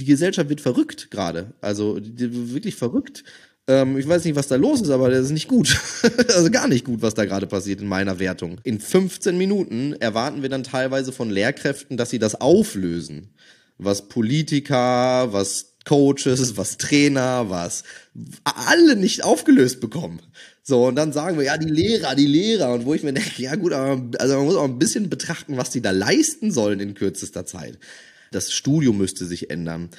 Die Gesellschaft wird verrückt gerade. Also wirklich verrückt. Ähm, ich weiß nicht, was da los ist, aber das ist nicht gut. also gar nicht gut, was da gerade passiert in meiner Wertung. In 15 Minuten erwarten wir dann teilweise von Lehrkräften, dass sie das auflösen. Was Politiker, was Coaches, was Trainer, was alle nicht aufgelöst bekommen. So, und dann sagen wir, ja, die Lehrer, die Lehrer. Und wo ich mir denke, ja gut, aber also man muss auch ein bisschen betrachten, was die da leisten sollen in kürzester Zeit. Das Studium müsste sich ändern.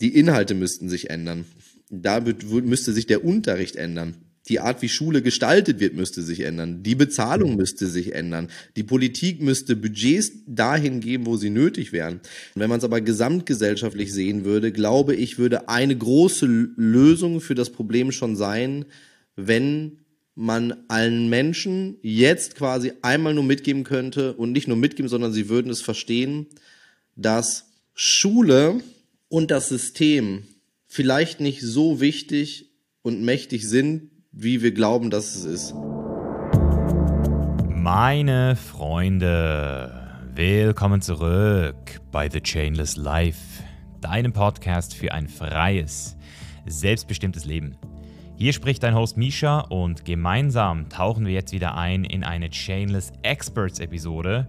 Die Inhalte müssten sich ändern. Da müsste sich der Unterricht ändern. Die Art, wie Schule gestaltet wird, müsste sich ändern. Die Bezahlung müsste sich ändern. Die Politik müsste Budgets dahin geben, wo sie nötig wären. Wenn man es aber gesamtgesellschaftlich sehen würde, glaube ich, würde eine große Lösung für das Problem schon sein, wenn man allen Menschen jetzt quasi einmal nur mitgeben könnte und nicht nur mitgeben, sondern sie würden es verstehen, dass Schule und das System vielleicht nicht so wichtig und mächtig sind, wie wir glauben, dass es ist. Meine Freunde, willkommen zurück bei The Chainless Life, deinem Podcast für ein freies, selbstbestimmtes Leben. Hier spricht dein Host Misha und gemeinsam tauchen wir jetzt wieder ein in eine Chainless Experts Episode.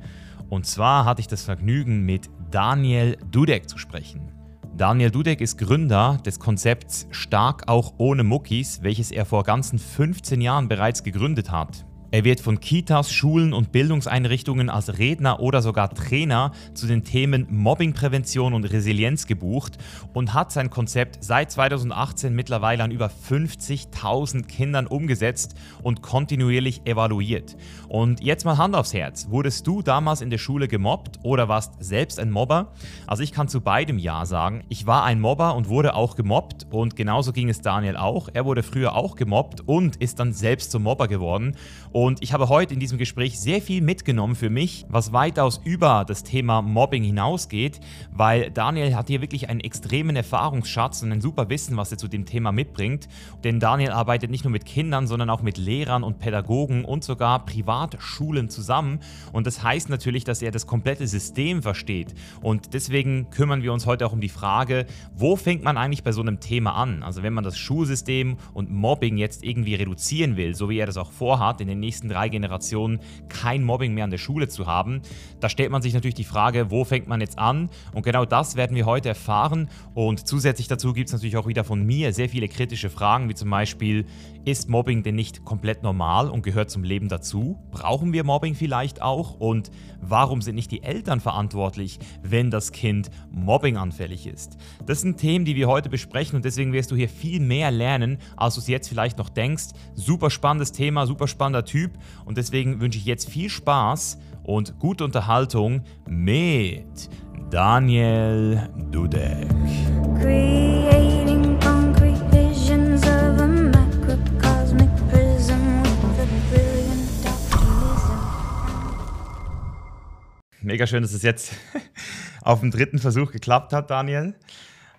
Und zwar hatte ich das Vergnügen, mit Daniel Dudek zu sprechen. Daniel Dudek ist Gründer des Konzepts Stark auch ohne Muckis, welches er vor ganzen 15 Jahren bereits gegründet hat. Er wird von Kitas, Schulen und Bildungseinrichtungen als Redner oder sogar Trainer zu den Themen Mobbingprävention und Resilienz gebucht und hat sein Konzept seit 2018 mittlerweile an über 50.000 Kindern umgesetzt und kontinuierlich evaluiert. Und jetzt mal Hand aufs Herz. Wurdest du damals in der Schule gemobbt oder warst selbst ein Mobber? Also ich kann zu beidem Ja sagen. Ich war ein Mobber und wurde auch gemobbt und genauso ging es Daniel auch. Er wurde früher auch gemobbt und ist dann selbst zum Mobber geworden. Und ich habe heute in diesem Gespräch sehr viel mitgenommen für mich, was weitaus über das Thema Mobbing hinausgeht, weil Daniel hat hier wirklich einen extremen Erfahrungsschatz und ein super Wissen, was er zu dem Thema mitbringt. Denn Daniel arbeitet nicht nur mit Kindern, sondern auch mit Lehrern und Pädagogen und sogar Privatschulen zusammen. Und das heißt natürlich, dass er das komplette System versteht. Und deswegen kümmern wir uns heute auch um die Frage, wo fängt man eigentlich bei so einem Thema an? Also wenn man das Schulsystem und Mobbing jetzt irgendwie reduzieren will, so wie er das auch vorhat in den nächsten nächsten drei Generationen kein Mobbing mehr an der Schule zu haben. Da stellt man sich natürlich die Frage, wo fängt man jetzt an? Und genau das werden wir heute erfahren. Und zusätzlich dazu gibt es natürlich auch wieder von mir sehr viele kritische Fragen, wie zum Beispiel, ist Mobbing denn nicht komplett normal und gehört zum Leben dazu? Brauchen wir Mobbing vielleicht auch? Und warum sind nicht die Eltern verantwortlich, wenn das Kind mobbinganfällig ist? Das sind Themen, die wir heute besprechen und deswegen wirst du hier viel mehr lernen, als du es jetzt vielleicht noch denkst. Super spannendes Thema, super spannender Typ und deswegen wünsche ich jetzt viel Spaß und gute Unterhaltung mit Daniel Dudek. Mega schön, dass es jetzt auf dem dritten Versuch geklappt hat, Daniel.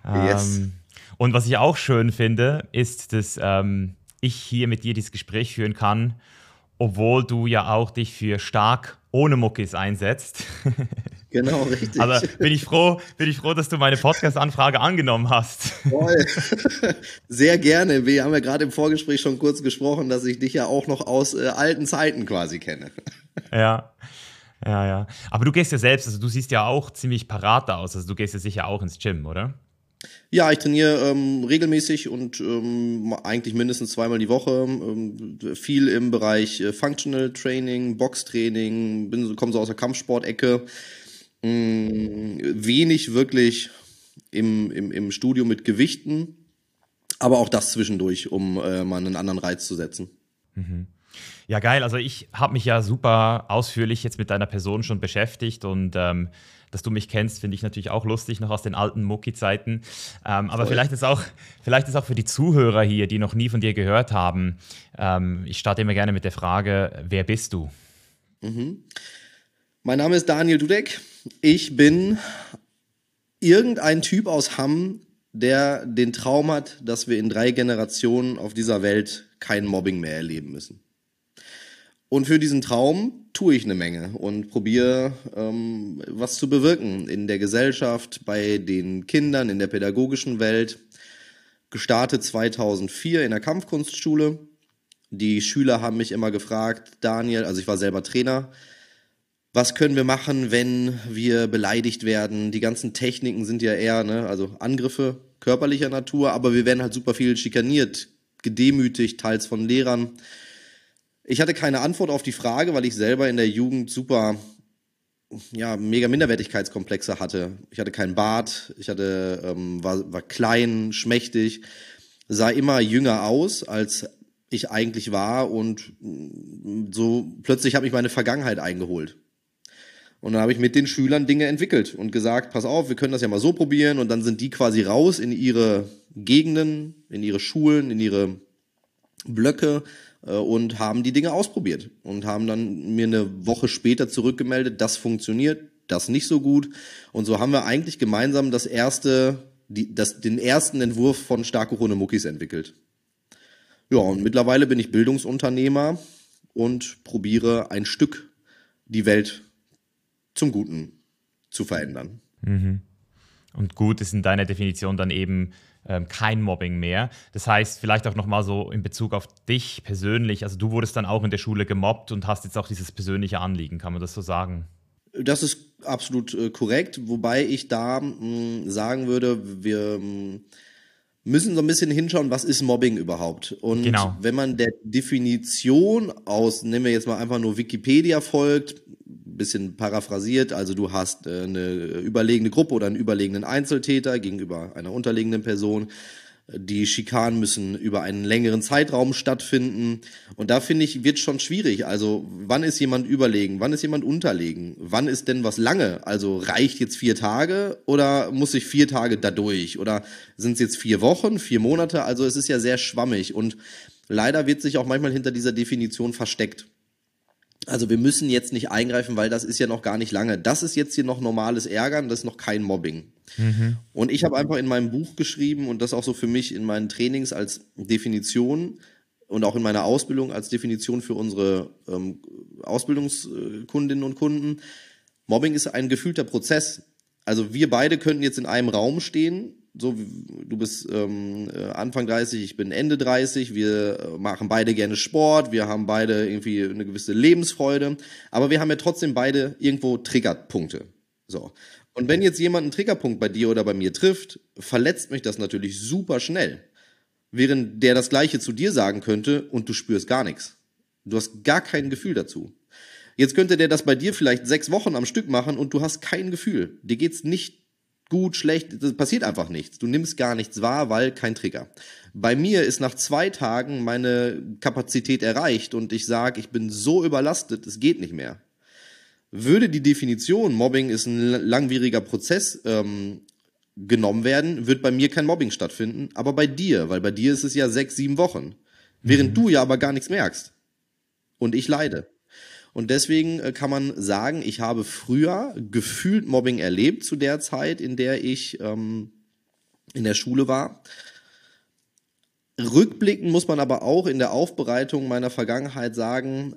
Yes. Ähm, und was ich auch schön finde, ist, dass ähm, ich hier mit dir dieses Gespräch führen kann, obwohl du ja auch dich für stark ohne Muckis einsetzt. Genau, richtig. Aber bin ich froh, bin ich froh, dass du meine Podcast-Anfrage angenommen hast. Voll. Sehr gerne. Wir haben ja gerade im Vorgespräch schon kurz gesprochen, dass ich dich ja auch noch aus äh, alten Zeiten quasi kenne. Ja. Ja, ja. Aber du gehst ja selbst, also du siehst ja auch ziemlich parat aus. Also du gehst ja sicher auch ins Gym, oder? Ja, ich trainiere ähm, regelmäßig und ähm, eigentlich mindestens zweimal die Woche. Ähm, viel im Bereich äh, Functional Training, Boxtraining, bin, komme so aus der Kampfsportecke. Ähm, wenig wirklich im, im, im Studio mit Gewichten, aber auch das zwischendurch, um äh, mal einen anderen Reiz zu setzen. Mhm. Ja, geil. Also ich habe mich ja super ausführlich jetzt mit deiner Person schon beschäftigt und ähm, dass du mich kennst, finde ich natürlich auch lustig, noch aus den alten Mucki-Zeiten. Ähm, aber vielleicht ist, auch, vielleicht ist auch für die Zuhörer hier, die noch nie von dir gehört haben, ähm, ich starte immer gerne mit der Frage, wer bist du? Mhm. Mein Name ist Daniel Dudek. Ich bin irgendein Typ aus Hamm, der den Traum hat, dass wir in drei Generationen auf dieser Welt kein Mobbing mehr erleben müssen. Und für diesen Traum tue ich eine Menge und probiere ähm, was zu bewirken in der Gesellschaft, bei den Kindern, in der pädagogischen Welt. Gestartet 2004 in der Kampfkunstschule. Die Schüler haben mich immer gefragt, Daniel, also ich war selber Trainer, was können wir machen, wenn wir beleidigt werden? Die ganzen Techniken sind ja eher, ne, also Angriffe körperlicher Natur, aber wir werden halt super viel schikaniert, gedemütigt, teils von Lehrern. Ich hatte keine Antwort auf die Frage, weil ich selber in der Jugend super, ja, mega Minderwertigkeitskomplexe hatte. Ich hatte keinen Bart, ich hatte, ähm, war, war klein, schmächtig, sah immer jünger aus, als ich eigentlich war und so plötzlich habe ich meine Vergangenheit eingeholt. Und dann habe ich mit den Schülern Dinge entwickelt und gesagt, pass auf, wir können das ja mal so probieren. Und dann sind die quasi raus in ihre Gegenden, in ihre Schulen, in ihre Blöcke und haben die Dinge ausprobiert und haben dann mir eine Woche später zurückgemeldet, das funktioniert, das nicht so gut. Und so haben wir eigentlich gemeinsam das erste, die, das, den ersten Entwurf von Starke Runde Muckis entwickelt. Ja, und mittlerweile bin ich Bildungsunternehmer und probiere ein Stück die Welt zum Guten zu verändern. Mhm. Und gut ist in deiner Definition dann eben ähm, kein Mobbing mehr. Das heißt, vielleicht auch nochmal so in Bezug auf dich persönlich. Also du wurdest dann auch in der Schule gemobbt und hast jetzt auch dieses persönliche Anliegen, kann man das so sagen? Das ist absolut äh, korrekt, wobei ich da mh, mm, sagen würde, wir mh, mm, müssen so ein bisschen hinschauen, was ist Mobbing überhaupt? Und genau. wenn man der Definition aus, nehmen wir jetzt mal einfach nur Wikipedia folgt, bisschen paraphrasiert, also du hast äh, eine überlegene Gruppe oder einen überlegenen Einzeltäter gegenüber einer unterlegenen Person. Die Schikanen müssen über einen längeren Zeitraum stattfinden. Und da finde ich, wird schon schwierig. Also, wann ist jemand überlegen? Wann ist jemand unterlegen? Wann ist denn was lange? Also, reicht jetzt vier Tage oder muss ich vier Tage dadurch? Oder sind es jetzt vier Wochen, vier Monate? Also, es ist ja sehr schwammig und leider wird sich auch manchmal hinter dieser Definition versteckt. Also wir müssen jetzt nicht eingreifen, weil das ist ja noch gar nicht lange. Das ist jetzt hier noch normales Ärgern, das ist noch kein Mobbing. Mhm. Und ich habe einfach in meinem Buch geschrieben und das auch so für mich in meinen Trainings als Definition und auch in meiner Ausbildung als Definition für unsere ähm, Ausbildungskundinnen und Kunden. Mobbing ist ein gefühlter Prozess. Also wir beide könnten jetzt in einem Raum stehen so, du bist ähm, äh, Anfang 30, ich bin Ende 30, wir äh, machen beide gerne Sport, wir haben beide irgendwie eine gewisse Lebensfreude, aber wir haben ja trotzdem beide irgendwo Triggerpunkte. So. Und wenn jetzt jemand einen Triggerpunkt bei dir oder bei mir trifft, verletzt mich das natürlich super schnell. Während der das Gleiche zu dir sagen könnte und du spürst gar nichts. Du hast gar kein Gefühl dazu. Jetzt könnte der das bei dir vielleicht sechs Wochen am Stück machen und du hast kein Gefühl. Dir geht's nicht gut, schlecht, das passiert einfach nichts. Du nimmst gar nichts wahr, weil kein Trigger. Bei mir ist nach zwei Tagen meine Kapazität erreicht und ich sage, ich bin so überlastet, es geht nicht mehr. Würde die Definition, Mobbing ist ein langwieriger Prozess, ähm, genommen werden, wird bei mir kein Mobbing stattfinden, aber bei dir, weil bei dir ist es ja sechs, sieben Wochen. Während mhm. du ja aber gar nichts merkst. Und ich leide. Und deswegen äh, kann man sagen, ich habe früher gefühlt Mobbing erlebt zu der Zeit, in der ich ähm, in der Schule war. Rückblickend muss man aber auch in der Aufbereitung meiner Vergangenheit sagen,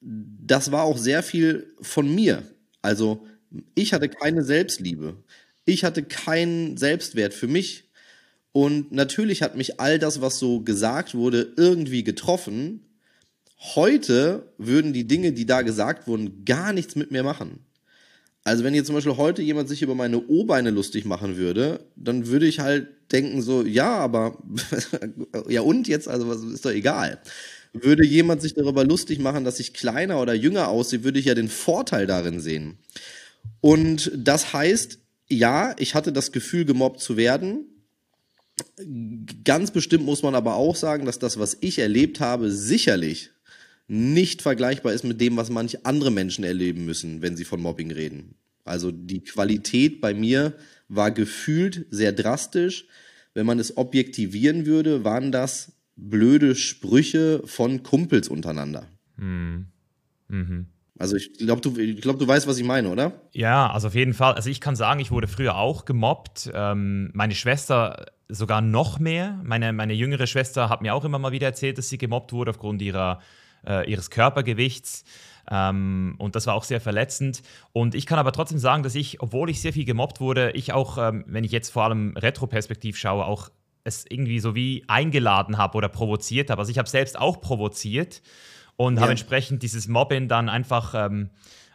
das war auch sehr viel von mir. Also ich hatte keine Selbstliebe. Ich hatte keinen Selbstwert für mich. Und natürlich hat mich all das, was so gesagt wurde, irgendwie getroffen. Heute würden die Dinge, die da gesagt wurden, gar nichts mit mir machen. Also wenn jetzt zum Beispiel heute jemand sich über meine O-Beine lustig machen würde, dann würde ich halt denken so, ja, aber ja und jetzt, also was ist doch egal. Würde jemand sich darüber lustig machen, dass ich kleiner oder jünger aussehe, würde ich ja den Vorteil darin sehen. Und das heißt, ja, ich hatte das Gefühl, gemobbt zu werden. Ganz bestimmt muss man aber auch sagen, dass das, was ich erlebt habe, sicherlich nicht vergleichbar ist mit dem, was manche andere Menschen erleben müssen, wenn sie von Mobbing reden. Also die Qualität bei mir war gefühlt sehr drastisch. Wenn man es objektivieren würde, waren das blöde Sprüche von Kumpels untereinander. Mhm. Mhm. Also ich glaube, du, glaub, du weißt, was ich meine, oder? Ja, also auf jeden Fall. Also ich kann sagen, ich wurde früher auch gemobbt. Ähm, meine Schwester sogar noch mehr. Meine, meine jüngere Schwester hat mir auch immer mal wieder erzählt, dass sie gemobbt wurde aufgrund ihrer äh, ihres Körpergewichts. Ähm, und das war auch sehr verletzend. Und ich kann aber trotzdem sagen, dass ich, obwohl ich sehr viel gemobbt wurde, ich auch, ähm, wenn ich jetzt vor allem retroperspektiv schaue, auch es irgendwie so wie eingeladen habe oder provoziert habe. Also ich habe selbst auch provoziert und ja. habe entsprechend dieses Mobbing dann einfach ähm,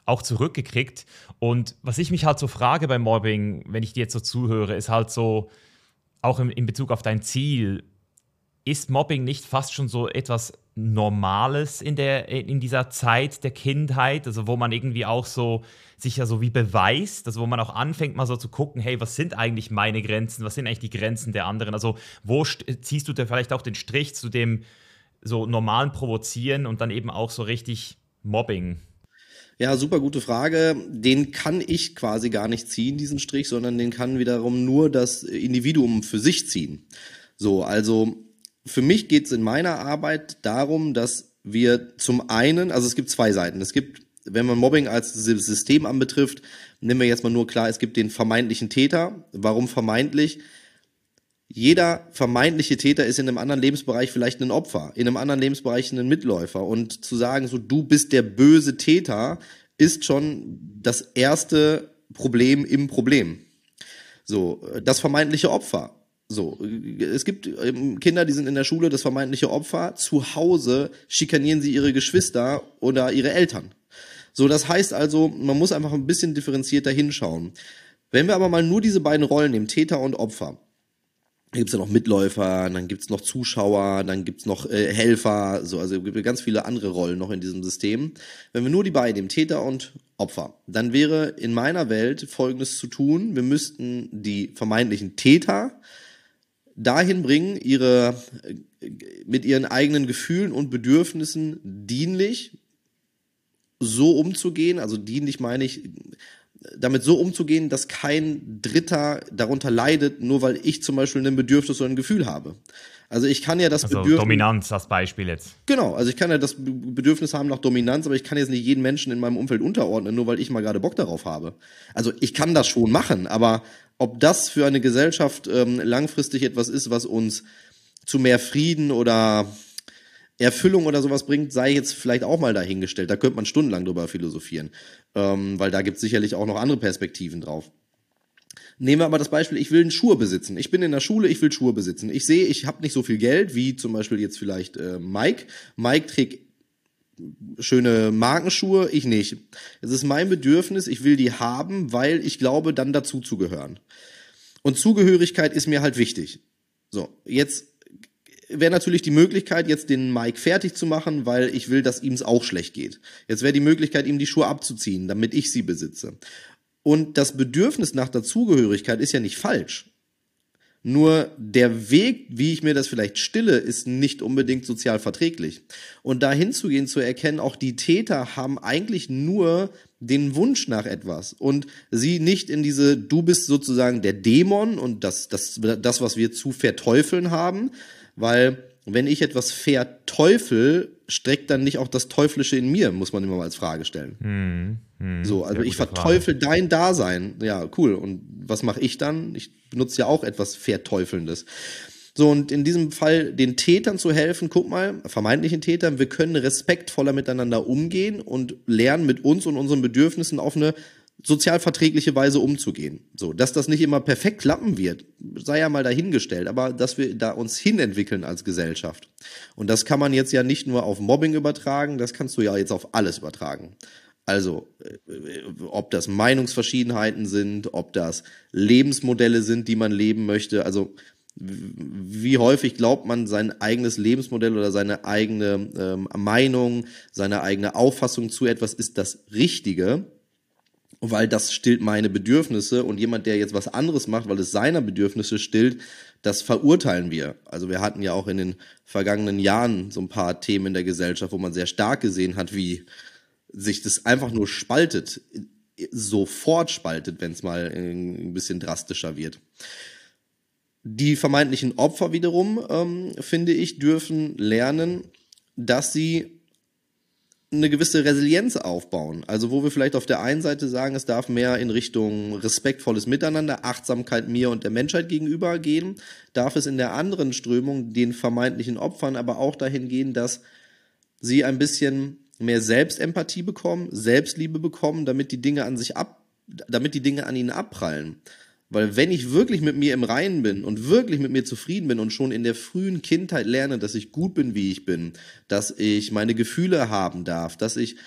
auch zurückgekriegt. Und was ich mich halt so frage beim Mobbing, wenn ich dir jetzt so zuhöre, ist halt so, auch in, in Bezug auf dein Ziel, ist Mobbing nicht fast schon so etwas Normales in, der, in dieser Zeit der Kindheit, also wo man irgendwie auch so sich ja so wie beweist, also wo man auch anfängt mal so zu gucken, hey, was sind eigentlich meine Grenzen, was sind eigentlich die Grenzen der anderen, also wo ziehst du da vielleicht auch den Strich zu dem so normalen Provozieren und dann eben auch so richtig Mobbing? Ja, super gute Frage. Den kann ich quasi gar nicht ziehen, diesen Strich, sondern den kann wiederum nur das Individuum für sich ziehen. So, also für mich geht es in meiner Arbeit darum, dass wir zum einen, also es gibt zwei Seiten. Es gibt, wenn man Mobbing als System anbetrifft, nehmen wir jetzt mal nur klar, es gibt den vermeintlichen Täter. Warum vermeintlich? Jeder vermeintliche Täter ist in einem anderen Lebensbereich vielleicht ein Opfer, in einem anderen Lebensbereich ein Mitläufer. Und zu sagen, so du bist der böse Täter, ist schon das erste Problem im Problem. So, das vermeintliche Opfer. So, es gibt ähm, Kinder, die sind in der Schule das vermeintliche Opfer. Zu Hause schikanieren sie ihre Geschwister oder ihre Eltern. So, das heißt also, man muss einfach ein bisschen differenzierter hinschauen. Wenn wir aber mal nur diese beiden Rollen nehmen, Täter und Opfer, dann gibt's ja noch Mitläufer, dann gibt's noch Zuschauer, dann gibt's noch äh, Helfer, so, also gibt ganz viele andere Rollen noch in diesem System. Wenn wir nur die beiden nehmen, Täter und Opfer, dann wäre in meiner Welt Folgendes zu tun. Wir müssten die vermeintlichen Täter dahin bringen, ihre, mit ihren eigenen Gefühlen und Bedürfnissen dienlich so umzugehen, also dienlich meine ich, damit so umzugehen, dass kein Dritter darunter leidet, nur weil ich zum Beispiel ein Bedürfnis oder ein Gefühl habe. Also ich kann ja das also Bedürfnis. Dominanz, das Beispiel jetzt. Genau, also ich kann ja das Bedürfnis haben nach Dominanz, aber ich kann jetzt nicht jeden Menschen in meinem Umfeld unterordnen, nur weil ich mal gerade Bock darauf habe. Also ich kann das schon machen, aber ob das für eine Gesellschaft ähm, langfristig etwas ist, was uns zu mehr Frieden oder Erfüllung oder sowas bringt, sei jetzt vielleicht auch mal dahingestellt. Da könnte man stundenlang drüber philosophieren, ähm, weil da gibt es sicherlich auch noch andere Perspektiven drauf. Nehmen wir aber das Beispiel, ich will einen Schuhe besitzen. Ich bin in der Schule, ich will Schuhe besitzen. Ich sehe, ich habe nicht so viel Geld wie zum Beispiel jetzt vielleicht äh, Mike. Mike trägt schöne Markenschuhe, ich nicht. Es ist mein Bedürfnis, ich will die haben, weil ich glaube, dann dazu zu gehören. Und Zugehörigkeit ist mir halt wichtig. So, jetzt wäre natürlich die Möglichkeit, jetzt den Mike fertig zu machen, weil ich will, dass ihm es auch schlecht geht. Jetzt wäre die Möglichkeit, ihm die Schuhe abzuziehen, damit ich sie besitze. Und das Bedürfnis nach Dazugehörigkeit ist ja nicht falsch. Nur der Weg, wie ich mir das vielleicht stille, ist nicht unbedingt sozial verträglich. Und da hinzugehen, zu erkennen, auch die Täter haben eigentlich nur den Wunsch nach etwas und sie nicht in diese, du bist sozusagen der Dämon und das, das, das, was wir zu verteufeln haben, weil wenn ich etwas verteufel, streckt dann nicht auch das Teuflische in mir, muss man immer mal als Frage stellen. Hm, hm, so, also ich verteufel Frage. dein Dasein. Ja, cool. Und was mache ich dann? Ich benutze ja auch etwas Verteufelndes. So, und in diesem Fall den Tätern zu helfen, guck mal, vermeintlichen Tätern, wir können respektvoller miteinander umgehen und lernen, mit uns und unseren Bedürfnissen auf eine sozial verträgliche Weise umzugehen. So, dass das nicht immer perfekt klappen wird, sei ja mal dahingestellt, aber dass wir da uns hinentwickeln als Gesellschaft. Und das kann man jetzt ja nicht nur auf Mobbing übertragen, das kannst du ja jetzt auf alles übertragen. Also, äh, ob das Meinungsverschiedenheiten sind, ob das Lebensmodelle sind, die man leben möchte. Also, wie häufig glaubt man, sein eigenes Lebensmodell oder seine eigene ähm, Meinung, seine eigene Auffassung zu etwas ist das Richtige weil das stillt meine Bedürfnisse und jemand, der jetzt was anderes macht, weil es seiner Bedürfnisse stillt, das verurteilen wir. Also wir hatten ja auch in den vergangenen Jahren so ein paar Themen in der Gesellschaft, wo man sehr stark gesehen hat, wie sich das einfach nur spaltet, sofort spaltet, wenn es mal ein bisschen drastischer wird. Die vermeintlichen Opfer wiederum, ähm, finde ich, dürfen lernen, dass sie eine gewisse Resilienz aufbauen. Also wo wir vielleicht auf der einen Seite sagen, es darf mehr in Richtung respektvolles Miteinander, Achtsamkeit mir und der Menschheit gegenüber gehen, darf es in der anderen Strömung den vermeintlichen Opfern aber auch dahin gehen, dass sie ein bisschen mehr Selbstempathie bekommen, Selbstliebe bekommen, damit die Dinge an sich ab, damit die Dinge an ihnen abprallen. Weil wenn ich wirklich mit mir im Reinen bin und wirklich mit mir zufrieden bin und schon in der frühen Kindheit lerne, dass ich gut bin, wie ich bin, dass ich meine Gefühle haben darf, dass ich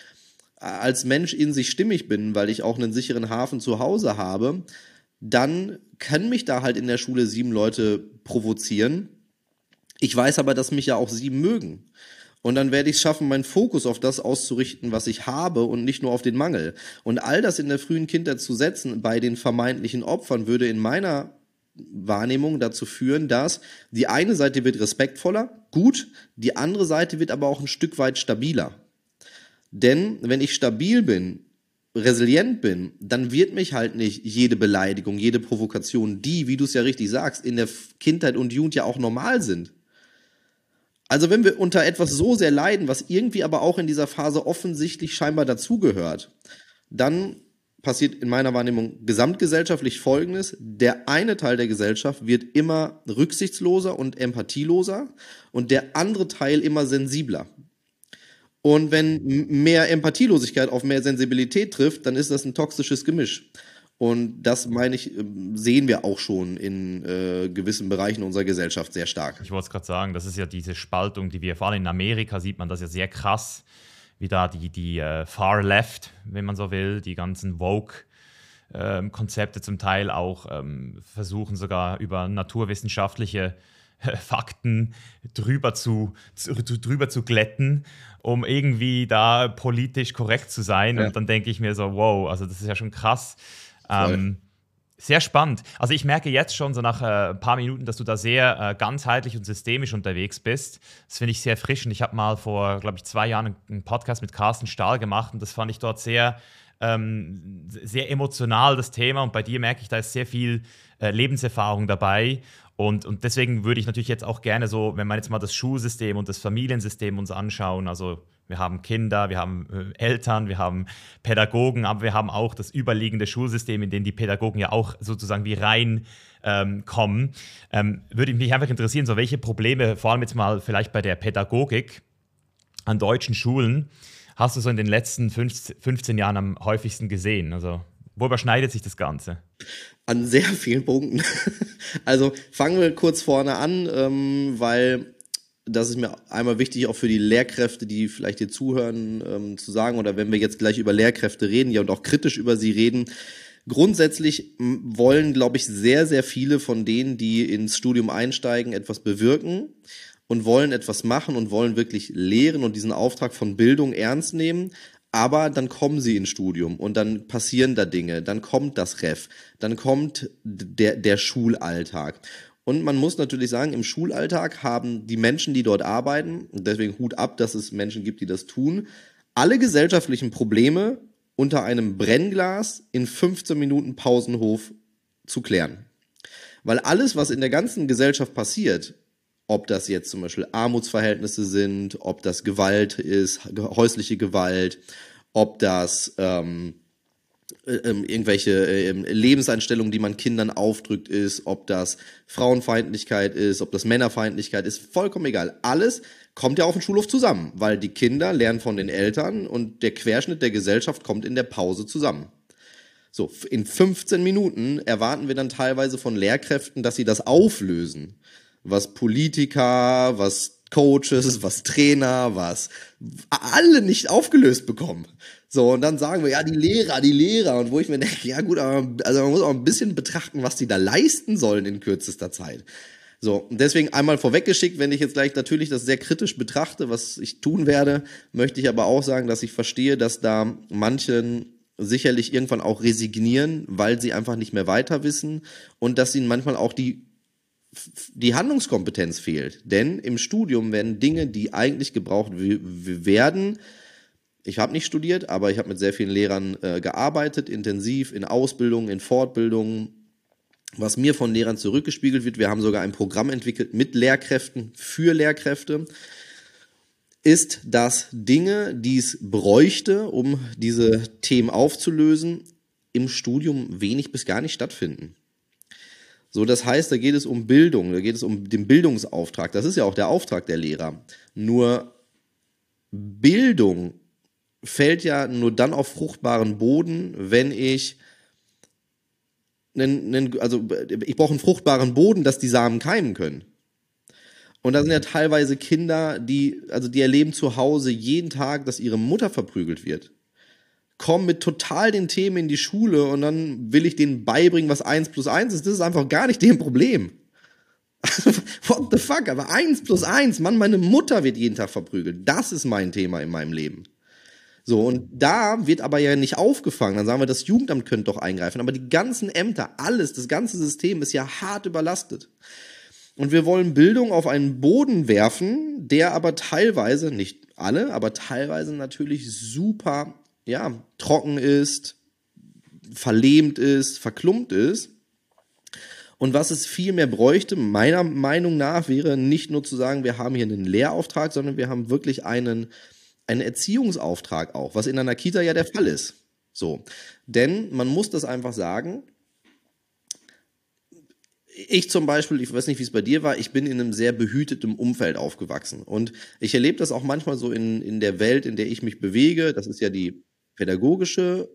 als Mensch in sich stimmig bin, weil ich auch einen sicheren Hafen zu Hause habe, dann können mich da halt in der Schule sieben Leute provozieren. Ich weiß aber, dass mich ja auch sieben mögen. Und dann werde ich es schaffen, meinen Fokus auf das auszurichten, was ich habe und nicht nur auf den Mangel. Und all das in der frühen Kindheit zu setzen bei den vermeintlichen Opfern würde in meiner Wahrnehmung dazu führen, dass die eine Seite wird respektvoller, gut, die andere Seite wird aber auch ein Stück weit stabiler. Denn wenn ich stabil bin, resilient bin, dann wird mich halt nicht jede Beleidigung, jede Provokation, die, wie du es ja richtig sagst, in der Kindheit und Jugend ja auch normal sind. Also wenn wir unter etwas so sehr leiden, was irgendwie aber auch in dieser Phase offensichtlich scheinbar dazugehört, dann passiert in meiner Wahrnehmung gesamtgesellschaftlich Folgendes. Der eine Teil der Gesellschaft wird immer rücksichtsloser und empathieloser und der andere Teil immer sensibler. Und wenn mehr Empathielosigkeit auf mehr Sensibilität trifft, dann ist das ein toxisches Gemisch. Und das, meine ich, ähm, sehen wir auch schon in äh, gewissen Bereichen unserer Gesellschaft sehr stark. Ich wollte es gerade sagen, das ist ja diese Spaltung, die wir vor allem in Amerika sieht man das ja sehr krass, wie da die, die uh, Far Left, wenn man so will, die ganzen Vogue. Ähm, Konzepte zum Teil auch ähm, versuchen sogar über naturwissenschaftliche Fakten drüber zu, zu, drüber zu glätten, um irgendwie da politisch korrekt zu sein. Ja. Und dann denke ich mir so, wow, also das ist ja schon krass. Ähm, sehr spannend. Also ich merke jetzt schon so nach äh, ein paar Minuten, dass du da sehr äh, ganzheitlich und systemisch unterwegs bist. Das finde ich sehr frisch. Und ich habe mal vor, glaube ich, zwei Jahren einen Podcast mit Carsten Stahl gemacht und das fand ich dort sehr, ähm, sehr emotional, das Thema. Und bei dir merke ich, da ist sehr viel äh, Lebenserfahrung dabei. Und, und deswegen würde ich natürlich jetzt auch gerne so, wenn man jetzt mal das Schulsystem und das Familiensystem uns anschauen, also wir haben Kinder, wir haben äh, Eltern, wir haben Pädagogen, aber wir haben auch das überliegende Schulsystem, in dem die Pädagogen ja auch sozusagen wie rein ähm, kommen. Ähm, würde mich einfach interessieren, so welche Probleme, vor allem jetzt mal vielleicht bei der Pädagogik an deutschen Schulen, hast du so in den letzten 15 Jahren am häufigsten gesehen? Also wo überschneidet sich das Ganze? An sehr vielen Punkten. Also fangen wir kurz vorne an, ähm, weil das ist mir einmal wichtig, auch für die Lehrkräfte, die vielleicht hier zuhören, ähm, zu sagen, oder wenn wir jetzt gleich über Lehrkräfte reden, ja, und auch kritisch über sie reden. Grundsätzlich wollen, glaube ich, sehr, sehr viele von denen, die ins Studium einsteigen, etwas bewirken und wollen etwas machen und wollen wirklich lehren und diesen Auftrag von Bildung ernst nehmen. Aber dann kommen sie ins Studium und dann passieren da Dinge, dann kommt das Ref, dann kommt der, der Schulalltag. Und man muss natürlich sagen, im Schulalltag haben die Menschen, die dort arbeiten, und deswegen Hut ab, dass es Menschen gibt, die das tun, alle gesellschaftlichen Probleme unter einem Brennglas in 15 Minuten Pausenhof zu klären. Weil alles, was in der ganzen Gesellschaft passiert, ob das jetzt zum Beispiel Armutsverhältnisse sind, ob das Gewalt ist, häusliche Gewalt, ob das ähm, äh, ähm, irgendwelche äh, Lebenseinstellungen, die man Kindern aufdrückt, ist, ob das Frauenfeindlichkeit ist, ob das Männerfeindlichkeit ist, vollkommen egal. Alles kommt ja auf den Schulhof zusammen, weil die Kinder lernen von den Eltern und der Querschnitt der Gesellschaft kommt in der Pause zusammen. So, in 15 Minuten erwarten wir dann teilweise von Lehrkräften, dass sie das auflösen was Politiker, was Coaches, was Trainer, was alle nicht aufgelöst bekommen. So, und dann sagen wir, ja, die Lehrer, die Lehrer. Und wo ich mir denke, ja gut, aber also man muss auch ein bisschen betrachten, was die da leisten sollen in kürzester Zeit. So, und deswegen einmal vorweggeschickt, wenn ich jetzt gleich natürlich das sehr kritisch betrachte, was ich tun werde, möchte ich aber auch sagen, dass ich verstehe, dass da manchen sicherlich irgendwann auch resignieren, weil sie einfach nicht mehr weiter wissen und dass ihnen manchmal auch die die Handlungskompetenz fehlt. Denn im Studium werden Dinge, die eigentlich gebraucht werden, ich habe nicht studiert, aber ich habe mit sehr vielen Lehrern äh, gearbeitet, intensiv in Ausbildung, in Fortbildung. Was mir von Lehrern zurückgespiegelt wird, wir haben sogar ein Programm entwickelt mit Lehrkräften für Lehrkräfte, ist, dass Dinge, die es bräuchte, um diese Themen aufzulösen, im Studium wenig bis gar nicht stattfinden. So, das heißt, da geht es um Bildung, da geht es um den Bildungsauftrag. Das ist ja auch der Auftrag der Lehrer. Nur Bildung fällt ja nur dann auf fruchtbaren Boden, wenn ich einen, einen, also ich brauche einen fruchtbaren Boden, dass die Samen keimen können. Und da sind ja teilweise Kinder, die, also die erleben zu Hause jeden Tag, dass ihre Mutter verprügelt wird. Kommen mit total den Themen in die Schule und dann will ich denen beibringen, was eins plus eins ist. Das ist einfach gar nicht deren Problem. What the fuck? Aber eins plus eins, Mann, meine Mutter wird jeden Tag verprügelt. Das ist mein Thema in meinem Leben. So, und da wird aber ja nicht aufgefangen. Dann sagen wir, das Jugendamt könnte doch eingreifen. Aber die ganzen Ämter, alles, das ganze System ist ja hart überlastet. Und wir wollen Bildung auf einen Boden werfen, der aber teilweise, nicht alle, aber teilweise natürlich super, ja, trocken ist, verlähmt ist, verklumpt ist. Und was es viel mehr bräuchte, meiner Meinung nach, wäre nicht nur zu sagen, wir haben hier einen Lehrauftrag, sondern wir haben wirklich einen, einen Erziehungsauftrag auch, was in einer Kita ja der Fall ist. So. Denn man muss das einfach sagen, ich zum Beispiel, ich weiß nicht, wie es bei dir war, ich bin in einem sehr behüteten Umfeld aufgewachsen. Und ich erlebe das auch manchmal so in, in der Welt, in der ich mich bewege. Das ist ja die pädagogische,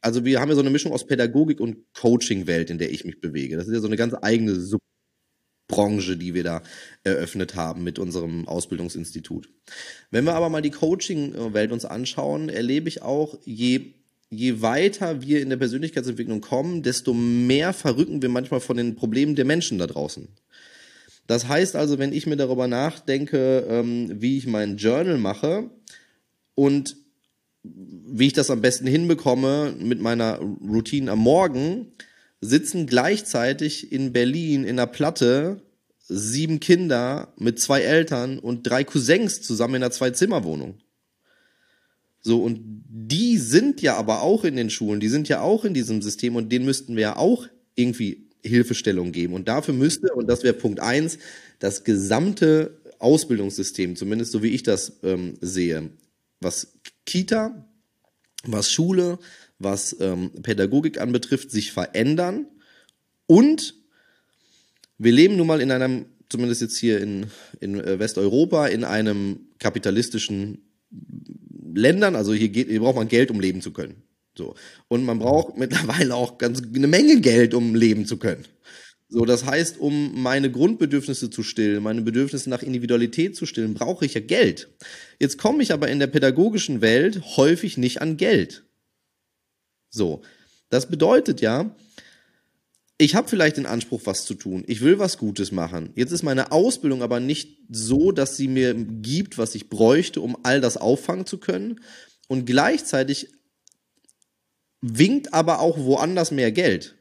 also wir haben ja so eine Mischung aus Pädagogik und Coaching-Welt, in der ich mich bewege. Das ist ja so eine ganz eigene Subbranche, die wir da eröffnet haben mit unserem Ausbildungsinstitut. Wenn wir aber mal die Coaching-Welt uns anschauen, erlebe ich auch, je je weiter wir in der Persönlichkeitsentwicklung kommen, desto mehr verrücken wir manchmal von den Problemen der Menschen da draußen. Das heißt also, wenn ich mir darüber nachdenke, ähm, wie ich mein Journal mache und wie ich das am besten hinbekomme mit meiner Routine am Morgen, sitzen gleichzeitig in Berlin in der Platte sieben Kinder mit zwei Eltern und drei Cousins zusammen in einer Zwei-Zimmer-Wohnung. So, und die sind ja aber auch in den Schulen, die sind ja auch in diesem System und denen müssten wir ja auch irgendwie Hilfestellung geben. Und dafür müsste, und das wäre Punkt eins, das gesamte Ausbildungssystem, zumindest so wie ich das ähm, sehe, was Kita, was Schule, was ähm, Pädagogik anbetrifft, sich verändern. Und wir leben nun mal in einem, zumindest jetzt hier in, in äh, Westeuropa, in einem kapitalistischen Ländern, also hier, geht, hier braucht man Geld, um leben zu können. So. Und man braucht mittlerweile auch ganz eine Menge Geld, um leben zu können. So, das heißt, um meine Grundbedürfnisse zu stillen, meine Bedürfnisse nach Individualität zu stillen, brauche ich ja Geld. Jetzt komme ich aber in der pädagogischen Welt häufig nicht an Geld. So. Das bedeutet ja, ich habe vielleicht den Anspruch, was zu tun. Ich will was Gutes machen. Jetzt ist meine Ausbildung aber nicht so, dass sie mir gibt, was ich bräuchte, um all das auffangen zu können. Und gleichzeitig winkt aber auch woanders mehr Geld.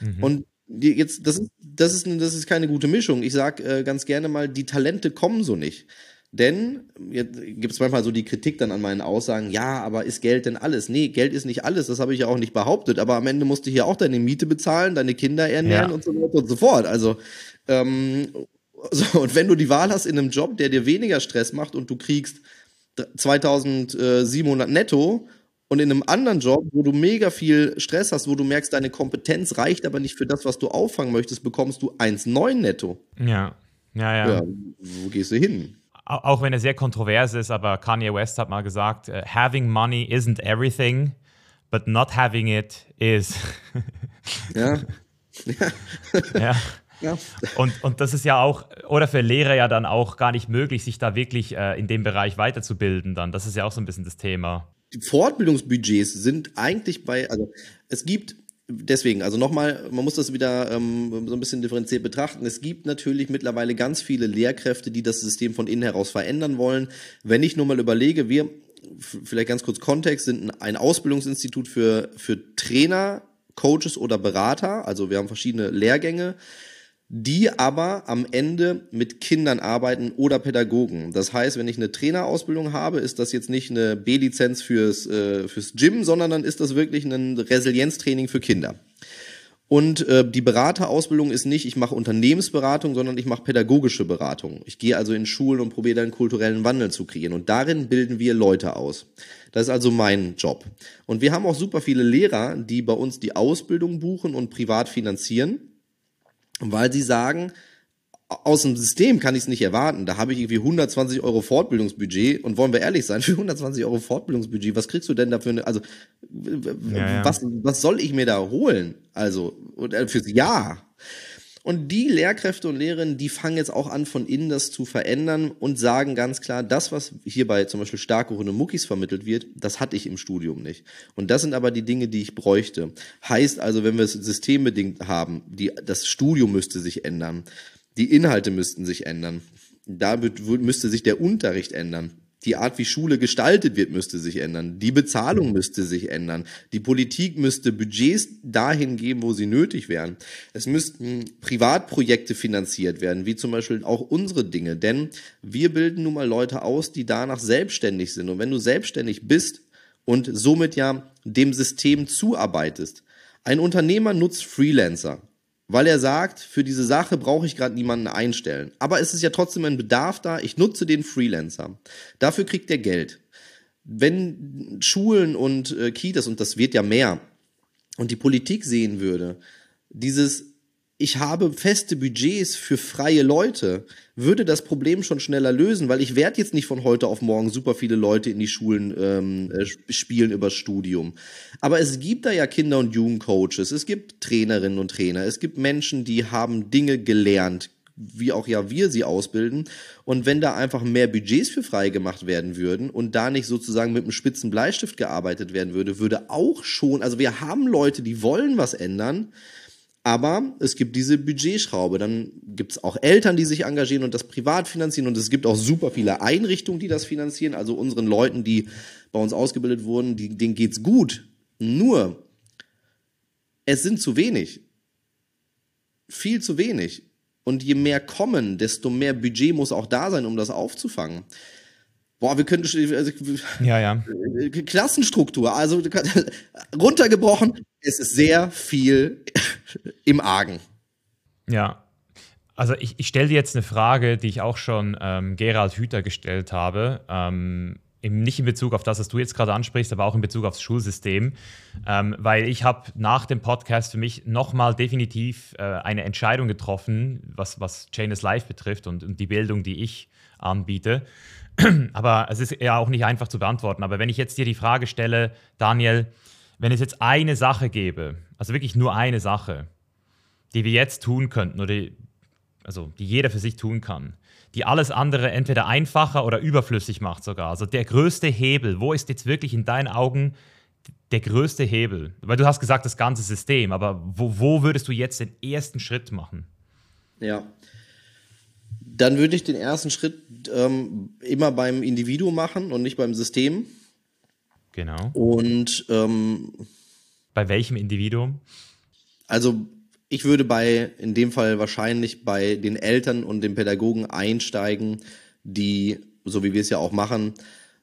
Mhm. Und jetzt, das ist, das ist, das ist keine gute Mischung. Ich sage äh, ganz gerne mal, die Talente kommen so nicht. Denn jetzt gibt es manchmal so die Kritik dann an meinen Aussagen, ja, aber ist Geld denn alles? Nee, Geld ist nicht alles, das habe ich ja auch nicht behauptet, aber am Ende musst du hier auch deine Miete bezahlen, deine Kinder ernähren ja. und so weiter und so fort. Also, ähm, so, und wenn du die Wahl hast in einem Job, der dir weniger Stress macht und du kriegst 2700 netto und in einem anderen Job, wo du mega viel Stress hast, wo du merkst, deine Kompetenz reicht aber nicht für das, was du auffangen möchtest, bekommst du 1,9 netto. Ja. Ja, ja. ja. Wo gehst du hin? auch wenn er sehr kontrovers ist, aber Kanye West hat mal gesagt, uh, having money isn't everything, but not having it is. ja. ja. ja. Und, und das ist ja auch, oder für Lehrer ja dann auch gar nicht möglich, sich da wirklich äh, in dem Bereich weiterzubilden dann. Das ist ja auch so ein bisschen das Thema. Die Fortbildungsbudgets sind eigentlich bei, also es gibt deswegen, also nochmal, man muss das wieder ähm, so ein bisschen differenziert betrachten. Es gibt natürlich mittlerweile ganz viele Lehrkräfte, die das System von innen heraus verändern wollen. Wenn ich nur mal überlege, wir, vielleicht ganz kurz Kontext, sind ein Ausbildungsinstitut für, für Trainer, Coaches oder Berater. Also wir haben verschiedene Lehrgänge die aber am Ende mit Kindern arbeiten oder Pädagogen. Das heißt, wenn ich eine Trainerausbildung habe, ist das jetzt nicht eine B-Lizenz fürs, äh, fürs Gym, sondern dann ist das wirklich ein Resilienztraining für Kinder. Und äh, die Beraterausbildung ist nicht, ich mache Unternehmensberatung, sondern ich mache pädagogische Beratung. Ich gehe also in Schulen und probiere dann kulturellen Wandel zu kreieren. Und darin bilden wir Leute aus. Das ist also mein Job. Und wir haben auch super viele Lehrer, die bei uns die Ausbildung buchen und privat finanzieren weil sie sagen, aus dem System kann ich es nicht erwarten. Da habe ich irgendwie 120 Euro Fortbildungsbudget und wollen wir ehrlich sein, für 120 Euro Fortbildungsbudget, was kriegst du denn dafür? Eine, also ja, ja. was was soll ich mir da holen? Also äh, fürs Jahr. Und die Lehrkräfte und Lehrerinnen, die fangen jetzt auch an, von innen das zu verändern und sagen ganz klar, das, was hierbei zum Beispiel Starkhoren und Muckis vermittelt wird, das hatte ich im Studium nicht. Und das sind aber die Dinge, die ich bräuchte. Heißt also, wenn wir es systembedingt haben, die, das Studium müsste sich ändern, die Inhalte müssten sich ändern, da müsste sich der Unterricht ändern die Art, wie Schule gestaltet wird, müsste sich ändern. Die Bezahlung müsste sich ändern. Die Politik müsste Budgets dahin geben, wo sie nötig wären. Es müssten Privatprojekte finanziert werden, wie zum Beispiel auch unsere Dinge. Denn wir bilden nun mal Leute aus, die danach selbstständig sind. Und wenn du selbstständig bist und somit ja dem System zuarbeitest, ein Unternehmer nutzt Freelancer weil er sagt, für diese Sache brauche ich gerade niemanden einstellen. Aber es ist ja trotzdem ein Bedarf da, ich nutze den Freelancer. Dafür kriegt er Geld. Wenn Schulen und äh, Kitas, und das wird ja mehr, und die Politik sehen würde, dieses ich habe feste Budgets für freie Leute, würde das Problem schon schneller lösen, weil ich werde jetzt nicht von heute auf morgen super viele Leute in die Schulen ähm, äh, spielen übers Studium. Aber es gibt da ja Kinder- und Jugendcoaches, es gibt Trainerinnen und Trainer, es gibt Menschen, die haben Dinge gelernt, wie auch ja wir sie ausbilden. Und wenn da einfach mehr Budgets für frei gemacht werden würden und da nicht sozusagen mit einem spitzen Bleistift gearbeitet werden würde, würde auch schon, also wir haben Leute, die wollen was ändern, aber es gibt diese Budgetschraube. Dann gibt es auch Eltern, die sich engagieren und das privat finanzieren. Und es gibt auch super viele Einrichtungen, die das finanzieren. Also unseren Leuten, die bei uns ausgebildet wurden, die, denen geht's gut. Nur, es sind zu wenig. Viel zu wenig. Und je mehr kommen, desto mehr Budget muss auch da sein, um das aufzufangen. Boah, wir können also, ja, ja. Klassenstruktur, also runtergebrochen, es ist sehr viel im Argen. Ja. Also ich, ich stelle dir jetzt eine Frage, die ich auch schon ähm, Gerald Hüther gestellt habe. Ähm, nicht in Bezug auf das, was du jetzt gerade ansprichst, aber auch in Bezug aufs Schulsystem, ähm, weil ich habe nach dem Podcast für mich nochmal definitiv äh, eine Entscheidung getroffen, was, was Chainless Life betrifft und, und die Bildung, die ich anbiete. aber es ist ja auch nicht einfach zu beantworten. Aber wenn ich jetzt dir die Frage stelle, Daniel, wenn es jetzt eine Sache gäbe, also wirklich nur eine Sache, die wir jetzt tun könnten oder die, also die jeder für sich tun kann, die alles andere entweder einfacher oder überflüssig macht sogar. Also der größte Hebel, wo ist jetzt wirklich in deinen Augen der größte Hebel? Weil du hast gesagt, das ganze System, aber wo, wo würdest du jetzt den ersten Schritt machen? Ja, dann würde ich den ersten Schritt ähm, immer beim Individuum machen und nicht beim System. Genau. Und ähm, bei welchem Individuum? Also ich würde bei, in dem Fall wahrscheinlich bei den Eltern und den Pädagogen einsteigen, die, so wie wir es ja auch machen,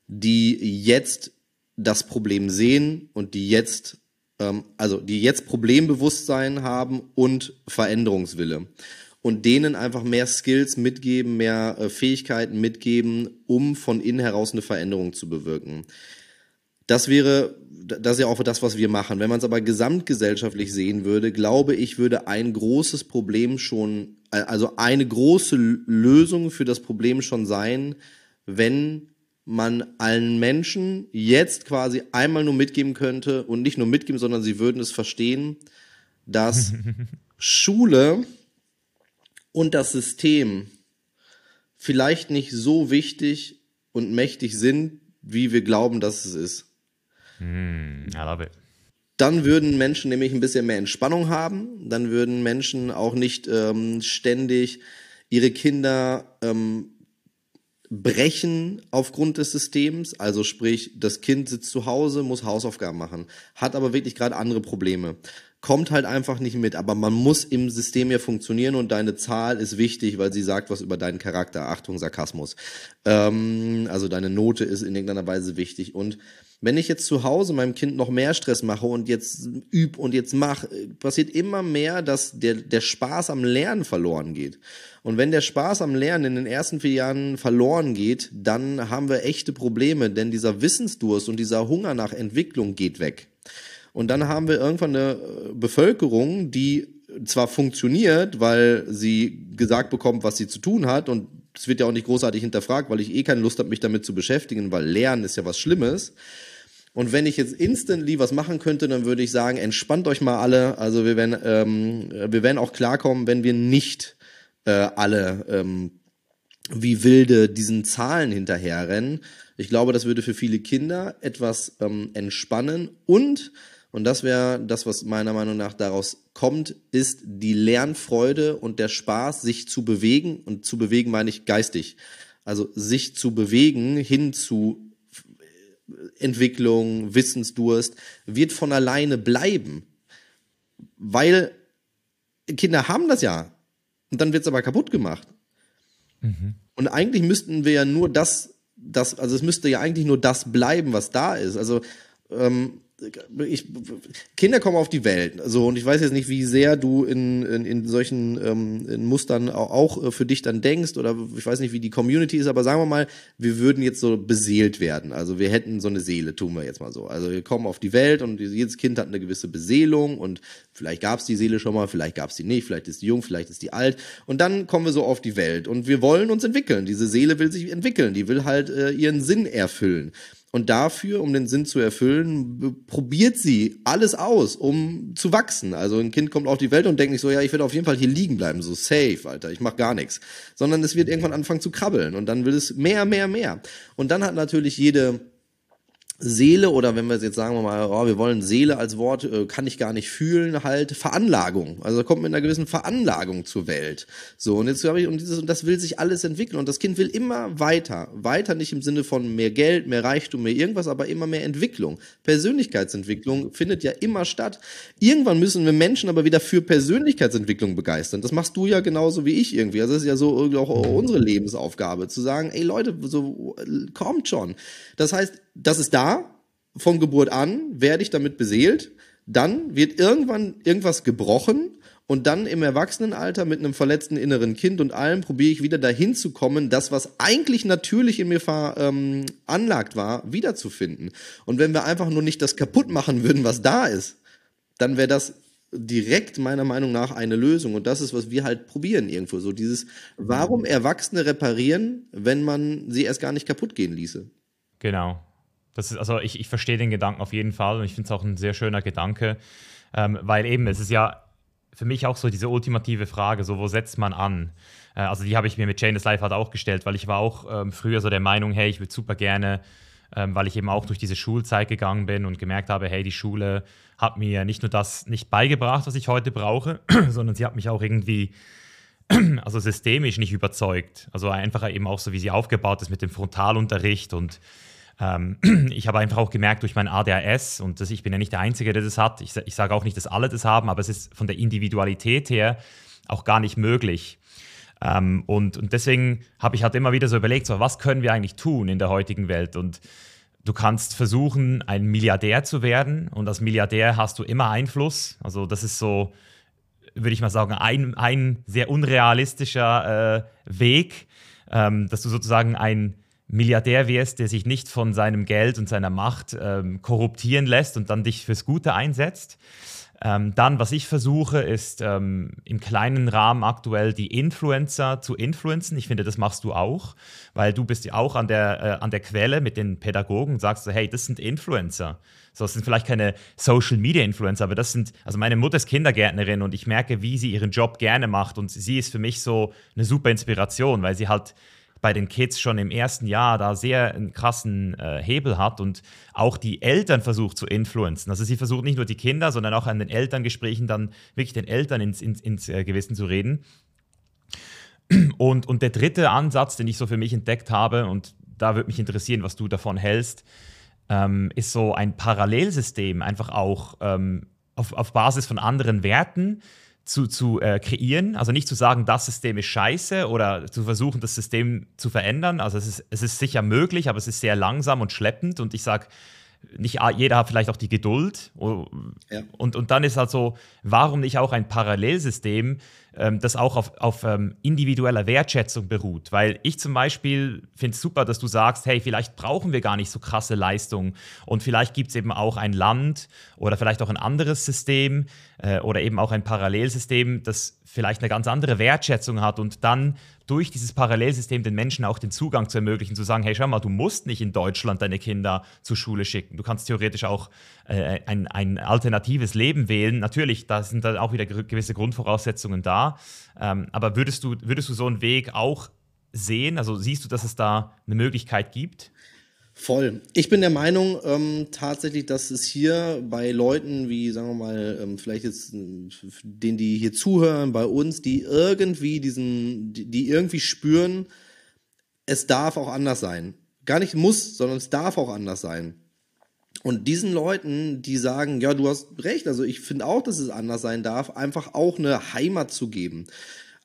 die jetzt das Problem sehen und die jetzt, ähm, also die jetzt Problembewusstsein haben und Veränderungswille und denen einfach mehr Skills mitgeben, mehr äh, Fähigkeiten mitgeben, um von innen heraus eine Veränderung zu bewirken. Das wäre, das ist ja auch das, was wir machen. Wenn man es aber gesamtgesellschaftlich sehen würde, glaube ich, würde ein großes Problem schon, äh, also eine große Lösung für das Problem schon sein, wenn man allen Menschen jetzt quasi einmal nur mitgeben könnte und nicht nur mitgeben, sondern sie würden es verstehen, dass Schule und das System vielleicht nicht so wichtig und mächtig sind, wie wir glauben, dass es ist. Mm, I love it. Dann würden Menschen nämlich ein bisschen mehr Entspannung haben. Dann würden Menschen auch nicht ähm, ständig ihre Kinder ähm, brechen aufgrund des Systems. Also sprich, das Kind sitzt zu Hause, muss Hausaufgaben machen, hat aber wirklich gerade andere Probleme kommt halt einfach nicht mit. Aber man muss im System ja funktionieren und deine Zahl ist wichtig, weil sie sagt was über deinen Charakter. Achtung, Sarkasmus. Ähm, also deine Note ist in irgendeiner Weise wichtig. Und wenn ich jetzt zu Hause meinem Kind noch mehr Stress mache und jetzt üb und jetzt mach, passiert immer mehr, dass der, der Spaß am Lernen verloren geht. Und wenn der Spaß am Lernen in den ersten vier Jahren verloren geht, dann haben wir echte Probleme, denn dieser Wissensdurst und dieser Hunger nach Entwicklung geht weg. Und dann haben wir irgendwann eine äh, Bevölkerung, die zwar funktioniert, weil sie gesagt bekommt, was sie zu tun hat und es wird ja auch nicht großartig hinterfragt, weil ich eh keine Lust habe, mich damit zu beschäftigen, weil Lernen ist ja was Schlimmes. Und wenn ich jetzt instantly was machen könnte, dann würde ich sagen, entspannt euch mal alle. Also wir werden, ähm, wir werden auch klarkommen, wenn wir nicht äh, alle ähm, wie wilde diesen Zahlen hinterherrennen. Ich glaube, das würde für viele Kinder etwas ähm, entspannen und und das wäre das, was meiner Meinung nach daraus kommt, ist die Lernfreude und der Spaß, sich zu bewegen. Und zu bewegen meine ich geistig. Also sich zu bewegen hin zu Entwicklung, Wissensdurst, wird von alleine bleiben. Weil Kinder haben das ja. Und dann wird es aber kaputt gemacht. Mhm. Und eigentlich müssten wir ja nur das, das, also es müsste ja eigentlich nur das bleiben, was da ist. Also ähm, ich, Kinder kommen auf die Welt. So, und ich weiß jetzt nicht, wie sehr du in, in, in solchen ähm, in Mustern auch, auch äh, für dich dann denkst oder ich weiß nicht, wie die Community ist, aber sagen wir mal, wir würden jetzt so beseelt werden. Also wir hätten so eine Seele, tun wir jetzt mal so. Also wir kommen auf die Welt und jedes Kind hat eine gewisse Beseelung und vielleicht gab es die Seele schon mal, vielleicht gab es die nicht, vielleicht ist die jung, vielleicht ist die alt. Und dann kommen wir so auf die Welt und wir wollen uns entwickeln. Diese Seele will sich entwickeln, die will halt äh, ihren Sinn erfüllen. Und dafür, um den Sinn zu erfüllen, probiert sie alles aus, um zu wachsen. Also ein Kind kommt auf die Welt und denkt nicht so, ja, ich werde auf jeden Fall hier liegen bleiben, so safe, Alter, ich mach gar nichts. Sondern es wird irgendwann anfangen zu krabbeln und dann will es mehr, mehr, mehr. Und dann hat natürlich jede Seele oder wenn wir jetzt sagen wir mal, oh, wir wollen Seele als Wort, äh, kann ich gar nicht fühlen, halt Veranlagung. Also kommt mit einer gewissen Veranlagung zur Welt. So, und jetzt habe ich, und dieses, und das will sich alles entwickeln. Und das Kind will immer weiter. Weiter nicht im Sinne von mehr Geld, mehr Reichtum, mehr irgendwas, aber immer mehr Entwicklung. Persönlichkeitsentwicklung findet ja immer statt. Irgendwann müssen wir Menschen aber wieder für Persönlichkeitsentwicklung begeistern. Das machst du ja genauso wie ich irgendwie. Also das ist ja so auch unsere Lebensaufgabe, zu sagen, ey Leute, so kommt schon. Das heißt, das ist da, von Geburt an werde ich damit beseelt, dann wird irgendwann irgendwas gebrochen und dann im Erwachsenenalter mit einem verletzten inneren Kind und allem probiere ich wieder dahin zu kommen, das, was eigentlich natürlich in mir veranlagt ähm, war, wiederzufinden. Und wenn wir einfach nur nicht das kaputt machen würden, was da ist, dann wäre das direkt meiner Meinung nach eine Lösung. Und das ist, was wir halt probieren irgendwo. So dieses, warum Erwachsene reparieren, wenn man sie erst gar nicht kaputt gehen ließe. Genau. Das ist, also ich, ich verstehe den Gedanken auf jeden Fall und ich finde es auch ein sehr schöner Gedanke, ähm, weil eben es ist ja für mich auch so diese ultimative Frage, so wo setzt man an? Äh, also die habe ich mir mit Chain Life halt auch gestellt, weil ich war auch ähm, früher so der Meinung, hey, ich würde super gerne, ähm, weil ich eben auch durch diese Schulzeit gegangen bin und gemerkt habe, hey, die Schule hat mir nicht nur das nicht beigebracht, was ich heute brauche, sondern sie hat mich auch irgendwie also systemisch nicht überzeugt. Also einfach eben auch so, wie sie aufgebaut ist mit dem Frontalunterricht und ähm, ich habe einfach auch gemerkt durch mein ADHS, und das, ich bin ja nicht der Einzige, der das hat, ich, ich sage auch nicht, dass alle das haben, aber es ist von der Individualität her auch gar nicht möglich. Ähm, und, und deswegen habe ich halt immer wieder so überlegt, so, was können wir eigentlich tun in der heutigen Welt? Und du kannst versuchen, ein Milliardär zu werden und als Milliardär hast du immer Einfluss. Also das ist so, würde ich mal sagen, ein, ein sehr unrealistischer äh, Weg, ähm, dass du sozusagen ein Milliardär wirst, der sich nicht von seinem Geld und seiner Macht ähm, korruptieren lässt und dann dich fürs Gute einsetzt. Ähm, dann, was ich versuche, ist ähm, im kleinen Rahmen aktuell die Influencer zu influenzen. Ich finde, das machst du auch, weil du bist ja auch an der, äh, an der Quelle mit den Pädagogen und sagst so, hey, das sind Influencer. So, das sind vielleicht keine Social Media Influencer, aber das sind, also meine Mutter ist Kindergärtnerin und ich merke, wie sie ihren Job gerne macht und sie ist für mich so eine super Inspiration, weil sie halt bei den Kids schon im ersten Jahr da sehr einen krassen äh, Hebel hat und auch die Eltern versucht zu influenzen. Also sie versucht nicht nur die Kinder, sondern auch an den Elterngesprächen dann wirklich den Eltern ins, ins, ins äh, Gewissen zu reden. Und, und der dritte Ansatz, den ich so für mich entdeckt habe, und da würde mich interessieren, was du davon hältst, ähm, ist so ein Parallelsystem, einfach auch ähm, auf, auf Basis von anderen Werten, zu, zu äh, kreieren. Also nicht zu sagen, das System ist scheiße oder zu versuchen, das System zu verändern. Also es ist, es ist sicher möglich, aber es ist sehr langsam und schleppend. Und ich sage, nicht jeder hat vielleicht auch die Geduld. Ja. Und, und dann ist halt so, warum nicht auch ein Parallelsystem, ähm, das auch auf, auf ähm, individueller Wertschätzung beruht. Weil ich zum Beispiel finde es super, dass du sagst, hey, vielleicht brauchen wir gar nicht so krasse Leistungen und vielleicht gibt es eben auch ein Land oder vielleicht auch ein anderes System äh, oder eben auch ein Parallelsystem, das vielleicht eine ganz andere Wertschätzung hat und dann durch dieses Parallelsystem den Menschen auch den Zugang zu ermöglichen, zu sagen, hey, schau mal, du musst nicht in Deutschland deine Kinder zur Schule schicken. Du kannst theoretisch auch äh, ein, ein alternatives Leben wählen. Natürlich, da sind dann auch wieder gewisse Grundvoraussetzungen da. Ähm, aber würdest du, würdest du so einen Weg auch sehen? Also siehst du, dass es da eine Möglichkeit gibt? Voll. Ich bin der Meinung ähm, tatsächlich, dass es hier bei Leuten wie, sagen wir mal, ähm, vielleicht jetzt äh, denen, die hier zuhören, bei uns, die irgendwie diesen, die, die irgendwie spüren, es darf auch anders sein. Gar nicht muss, sondern es darf auch anders sein. Und diesen Leuten, die sagen, ja, du hast recht, also ich finde auch, dass es anders sein darf, einfach auch eine Heimat zu geben.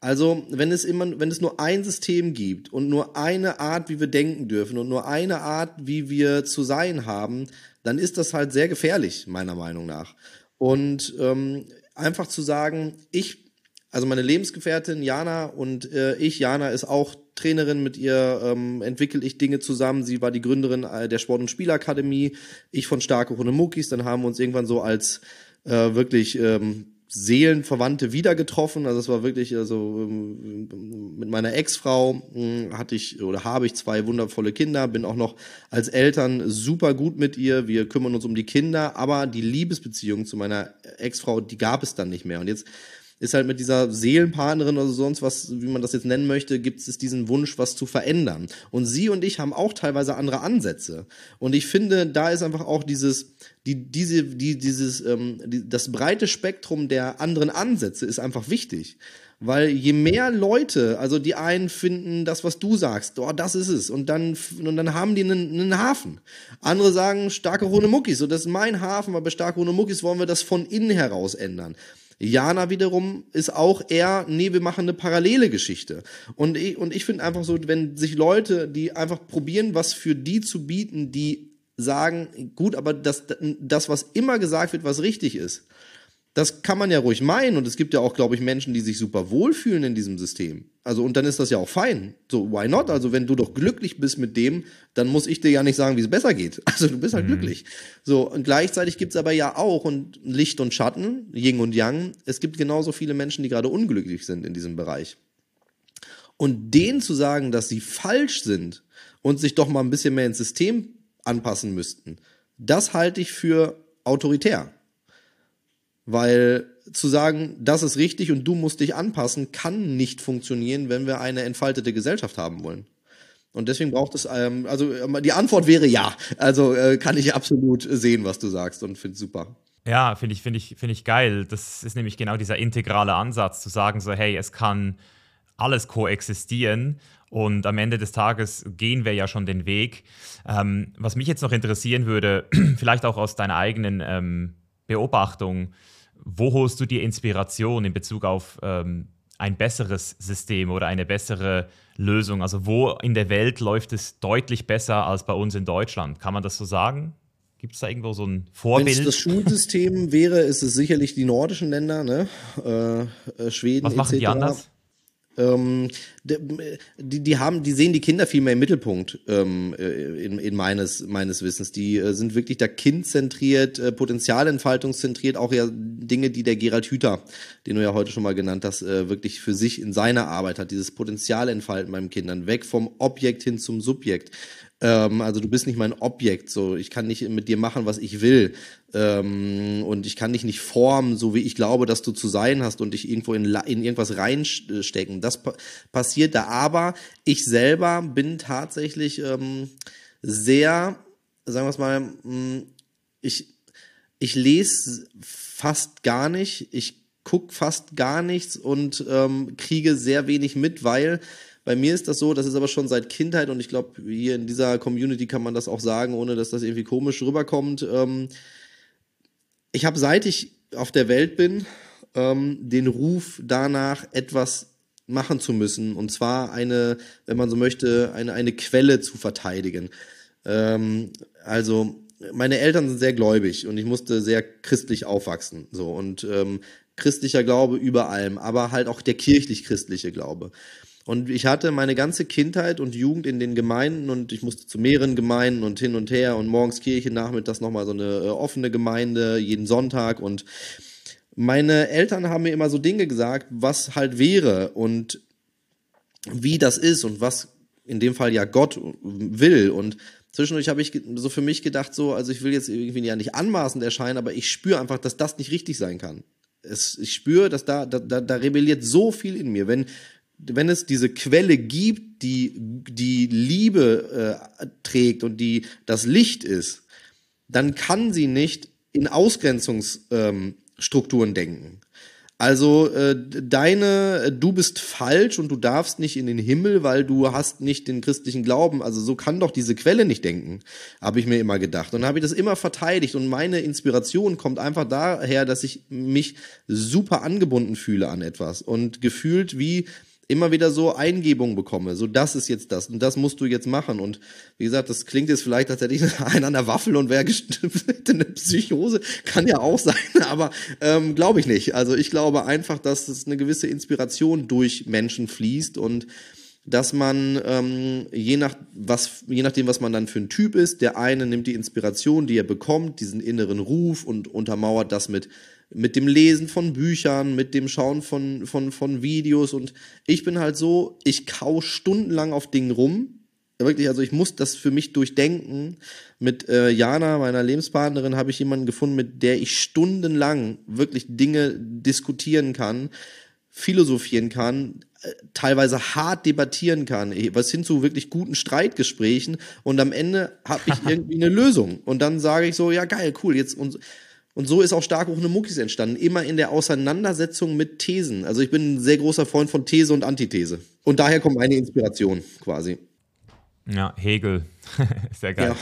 Also, wenn es immer, wenn es nur ein System gibt und nur eine Art, wie wir denken dürfen und nur eine Art, wie wir zu sein haben, dann ist das halt sehr gefährlich, meiner Meinung nach. Und ähm, einfach zu sagen, ich, also meine Lebensgefährtin Jana und äh, ich, Jana ist auch Trainerin, mit ihr ähm, entwickle ich Dinge zusammen. Sie war die Gründerin äh, der Sport- und Spielakademie, ich von Starke Hunde Muckis. Dann haben wir uns irgendwann so als äh, wirklich ähm, Seelenverwandte wieder getroffen. Also es war wirklich, also ähm, mit meiner Ex-Frau hm, hatte ich oder habe ich zwei wundervolle Kinder, bin auch noch als Eltern super gut mit ihr. Wir kümmern uns um die Kinder, aber die Liebesbeziehung zu meiner Ex-Frau, die gab es dann nicht mehr. Und jetzt ist halt mit dieser Seelenpartnerin oder sonst was, wie man das jetzt nennen möchte, gibt es diesen Wunsch, was zu verändern. Und sie und ich haben auch teilweise andere Ansätze. Und ich finde, da ist einfach auch dieses, die, diese, die, dieses, ähm, die, das breite Spektrum der anderen Ansätze ist einfach wichtig. Weil je mehr Leute, also die einen finden das, was du sagst, oh, das ist es. Und dann, und dann haben die einen, einen Hafen. Andere sagen, starke Rune Muckis, so das ist mein Hafen, aber bei starke Rune Muckis wollen wir das von innen heraus ändern. Jana wiederum ist auch eher, nee, wir machen eine parallele Geschichte. Und ich, und ich finde einfach so, wenn sich Leute, die einfach probieren, was für die zu bieten, die sagen, gut, aber das, das, was immer gesagt wird, was richtig ist, das kann man ja ruhig meinen und es gibt ja auch, glaube ich, Menschen, die sich super wohlfühlen in diesem System. Also und dann ist das ja auch fein. So, why not? Also wenn du doch glücklich bist mit dem, dann muss ich dir ja nicht sagen, wie es besser geht. Also du bist halt mhm. glücklich. So, und gleichzeitig gibt es aber ja auch und Licht und Schatten, Yin und Yang. Es gibt genauso viele Menschen, die gerade unglücklich sind in diesem Bereich. Und denen zu sagen, dass sie falsch sind und sich doch mal ein bisschen mehr ins System anpassen müssten, das halte ich für autoritär. Weil zu sagen, das ist richtig und du musst dich anpassen, kann nicht funktionieren, wenn wir eine entfaltete Gesellschaft haben wollen. Und deswegen braucht es, ähm, also ähm, die Antwort wäre ja. Also äh, kann ich absolut sehen, was du sagst und finde super. Ja, finde ich, finde ich, finde ich geil. Das ist nämlich genau dieser integrale Ansatz, zu sagen so, hey, es kann alles koexistieren und am Ende des Tages gehen wir ja schon den Weg. Ähm, was mich jetzt noch interessieren würde, vielleicht auch aus deiner eigenen ähm, Beobachtung, wo holst du dir Inspiration in Bezug auf ähm, ein besseres System oder eine bessere Lösung? Also wo in der Welt läuft es deutlich besser als bei uns in Deutschland? Kann man das so sagen? Gibt es da irgendwo so ein Vorbild? Wenn es das Schulsystem wäre, ist es sicherlich die nordischen Länder, ne? Äh, äh Schweden. Was machen etc. die anders? Ähm, die, die haben, die sehen die Kinder viel mehr im Mittelpunkt ähm, äh, in, in meines meines Wissens. Die äh, sind wirklich da kindzentriert, äh, Potenzialentfaltungszentriert, auch ja Dinge, die der Gerald Hüther, den du ja heute schon mal genannt hast, äh, wirklich für sich in seiner Arbeit hat. Dieses Potenzial entfalten beim Kindern, weg vom Objekt hin zum Subjekt. Ähm, also du bist nicht mein Objekt, so ich kann nicht mit dir machen, was ich will. Ähm, und ich kann dich nicht formen, so wie ich glaube, dass du zu sein hast und dich irgendwo in, in irgendwas reinstecken. Das pa passiert da. Aber ich selber bin tatsächlich ähm, sehr, sagen wir es mal, hm, ich, ich lese fast gar nicht, ich gucke fast gar nichts und ähm, kriege sehr wenig mit, weil bei mir ist das so, das ist aber schon seit Kindheit und ich glaube, hier in dieser Community kann man das auch sagen, ohne dass das irgendwie komisch rüberkommt. Ähm, ich habe seit ich auf der Welt bin, ähm, den Ruf danach, etwas machen zu müssen. Und zwar eine, wenn man so möchte, eine, eine Quelle zu verteidigen. Ähm, also meine Eltern sind sehr gläubig und ich musste sehr christlich aufwachsen. So und ähm, christlicher Glaube über allem, aber halt auch der kirchlich-christliche Glaube. Und ich hatte meine ganze Kindheit und Jugend in den Gemeinden und ich musste zu mehreren Gemeinden und hin und her und morgens Kirche, nachmittags nochmal so eine äh, offene Gemeinde, jeden Sonntag und meine Eltern haben mir immer so Dinge gesagt, was halt wäre und wie das ist und was in dem Fall ja Gott will und zwischendurch habe ich so für mich gedacht so, also ich will jetzt irgendwie ja nicht anmaßend erscheinen, aber ich spüre einfach, dass das nicht richtig sein kann. Es, ich spüre, dass da, da, da rebelliert so viel in mir. Wenn wenn es diese Quelle gibt, die die Liebe äh, trägt und die das Licht ist, dann kann sie nicht in Ausgrenzungsstrukturen ähm, denken. Also äh, deine, du bist falsch und du darfst nicht in den Himmel, weil du hast nicht den christlichen Glauben. Also so kann doch diese Quelle nicht denken, habe ich mir immer gedacht. Und habe ich das immer verteidigt. Und meine Inspiration kommt einfach daher, dass ich mich super angebunden fühle an etwas und gefühlt wie immer wieder so Eingebungen bekomme, so das ist jetzt das und das musst du jetzt machen und wie gesagt, das klingt jetzt vielleicht, als hätte ich einen an der Waffel und wäre eine Psychose, kann ja auch sein, aber ähm, glaube ich nicht. Also ich glaube einfach, dass es eine gewisse Inspiration durch Menschen fließt und dass man ähm, je nach was je nachdem was man dann für ein Typ ist, der eine nimmt die Inspiration, die er bekommt, diesen inneren Ruf und untermauert das mit mit dem Lesen von Büchern, mit dem Schauen von, von, von Videos und ich bin halt so, ich kau stundenlang auf Dingen rum. Wirklich, also ich muss das für mich durchdenken. Mit äh, Jana, meiner Lebenspartnerin, habe ich jemanden gefunden, mit der ich stundenlang wirklich Dinge diskutieren kann, philosophieren kann, äh, teilweise hart debattieren kann, was hin zu wirklich guten Streitgesprächen und am Ende habe ich irgendwie eine Lösung und dann sage ich so, ja geil, cool, jetzt und und so ist auch stark ohne Muckis entstanden, immer in der Auseinandersetzung mit Thesen. Also ich bin ein sehr großer Freund von These und Antithese. Und daher kommt meine Inspiration quasi. Ja, Hegel. sehr geil.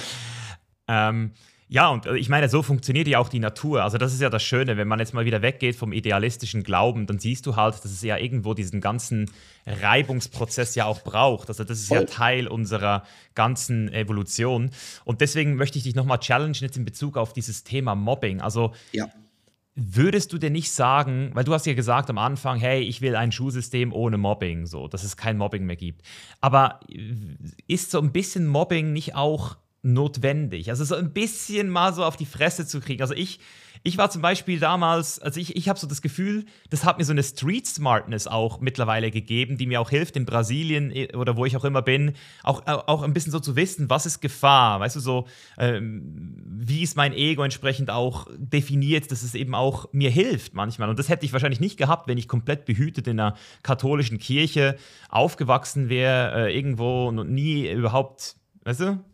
Ja. Ähm, ja, und äh, ich meine, so funktioniert ja auch die Natur. Also das ist ja das Schöne, wenn man jetzt mal wieder weggeht vom idealistischen Glauben, dann siehst du halt, dass es ja irgendwo diesen ganzen Reibungsprozess ja auch braucht. Also das ist ja Teil unserer ganzen Evolution. Und deswegen möchte ich dich nochmal challengen jetzt in Bezug auf dieses Thema Mobbing. Also ja. Würdest du denn nicht sagen, weil du hast ja gesagt am Anfang, hey, ich will ein Schulsystem ohne Mobbing, so, dass es kein Mobbing mehr gibt. Aber ist so ein bisschen Mobbing nicht auch notwendig. Also so ein bisschen mal so auf die Fresse zu kriegen. Also ich, ich war zum Beispiel damals, also ich, ich habe so das Gefühl, das hat mir so eine Street Smartness auch mittlerweile gegeben, die mir auch hilft in Brasilien äh, oder wo ich auch immer bin, auch, auch ein bisschen so zu wissen, was ist Gefahr, weißt du, so, ähm, wie ist mein Ego entsprechend auch definiert, dass es eben auch mir hilft manchmal. Und das hätte ich wahrscheinlich nicht gehabt, wenn ich komplett behütet in einer katholischen Kirche aufgewachsen wäre, äh, irgendwo und nie überhaupt, weißt du?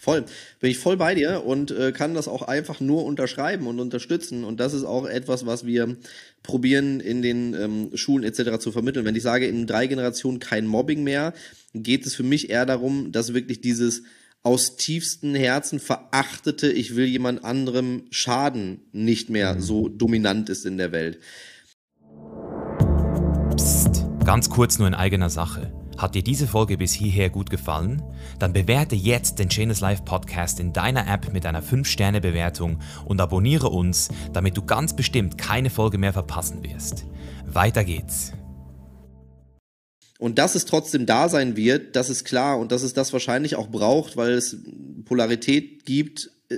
Voll. Bin ich voll bei dir und äh, kann das auch einfach nur unterschreiben und unterstützen. Und das ist auch etwas, was wir probieren in den ähm, Schulen etc. zu vermitteln. Wenn ich sage, in drei Generationen kein Mobbing mehr, geht es für mich eher darum, dass wirklich dieses aus tiefstem Herzen verachtete, ich will jemand anderem schaden, nicht mehr mhm. so dominant ist in der Welt. Psst, ganz kurz nur in eigener Sache. Hat dir diese Folge bis hierher gut gefallen? Dann bewerte jetzt den Chainless Life Podcast in deiner App mit einer 5-Sterne-Bewertung und abonniere uns, damit du ganz bestimmt keine Folge mehr verpassen wirst. Weiter geht's. Und dass es trotzdem da sein wird, das ist klar und dass es das wahrscheinlich auch braucht, weil es Polarität gibt, äh,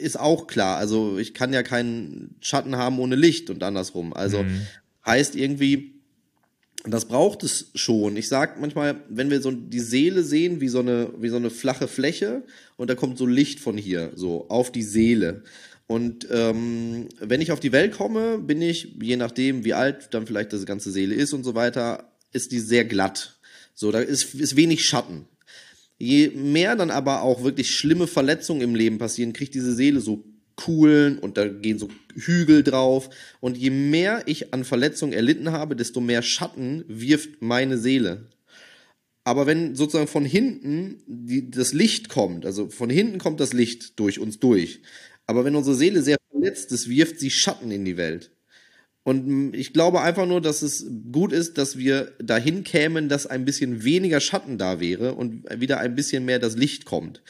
ist auch klar. Also ich kann ja keinen Schatten haben ohne Licht und andersrum. Also mhm. heißt irgendwie, das braucht es schon. Ich sag manchmal, wenn wir so die Seele sehen wie so eine wie so eine flache Fläche und da kommt so Licht von hier so auf die Seele. Und ähm, wenn ich auf die Welt komme, bin ich, je nachdem, wie alt dann vielleicht das ganze Seele ist und so weiter, ist die sehr glatt. So, da ist, ist wenig Schatten. Je mehr dann aber auch wirklich schlimme Verletzungen im Leben passieren, kriegt diese Seele so Kuhlen und da gehen so Hügel drauf. Und je mehr ich an Verletzungen erlitten habe, desto mehr Schatten wirft meine Seele. Aber wenn sozusagen von hinten die, das Licht kommt, also von hinten kommt das Licht durch uns durch. Aber wenn unsere Seele sehr verletzt ist, wirft sie Schatten in die Welt. Und ich glaube einfach nur, dass es gut ist, dass wir dahin kämen, dass ein bisschen weniger Schatten da wäre und wieder ein bisschen mehr das Licht kommt.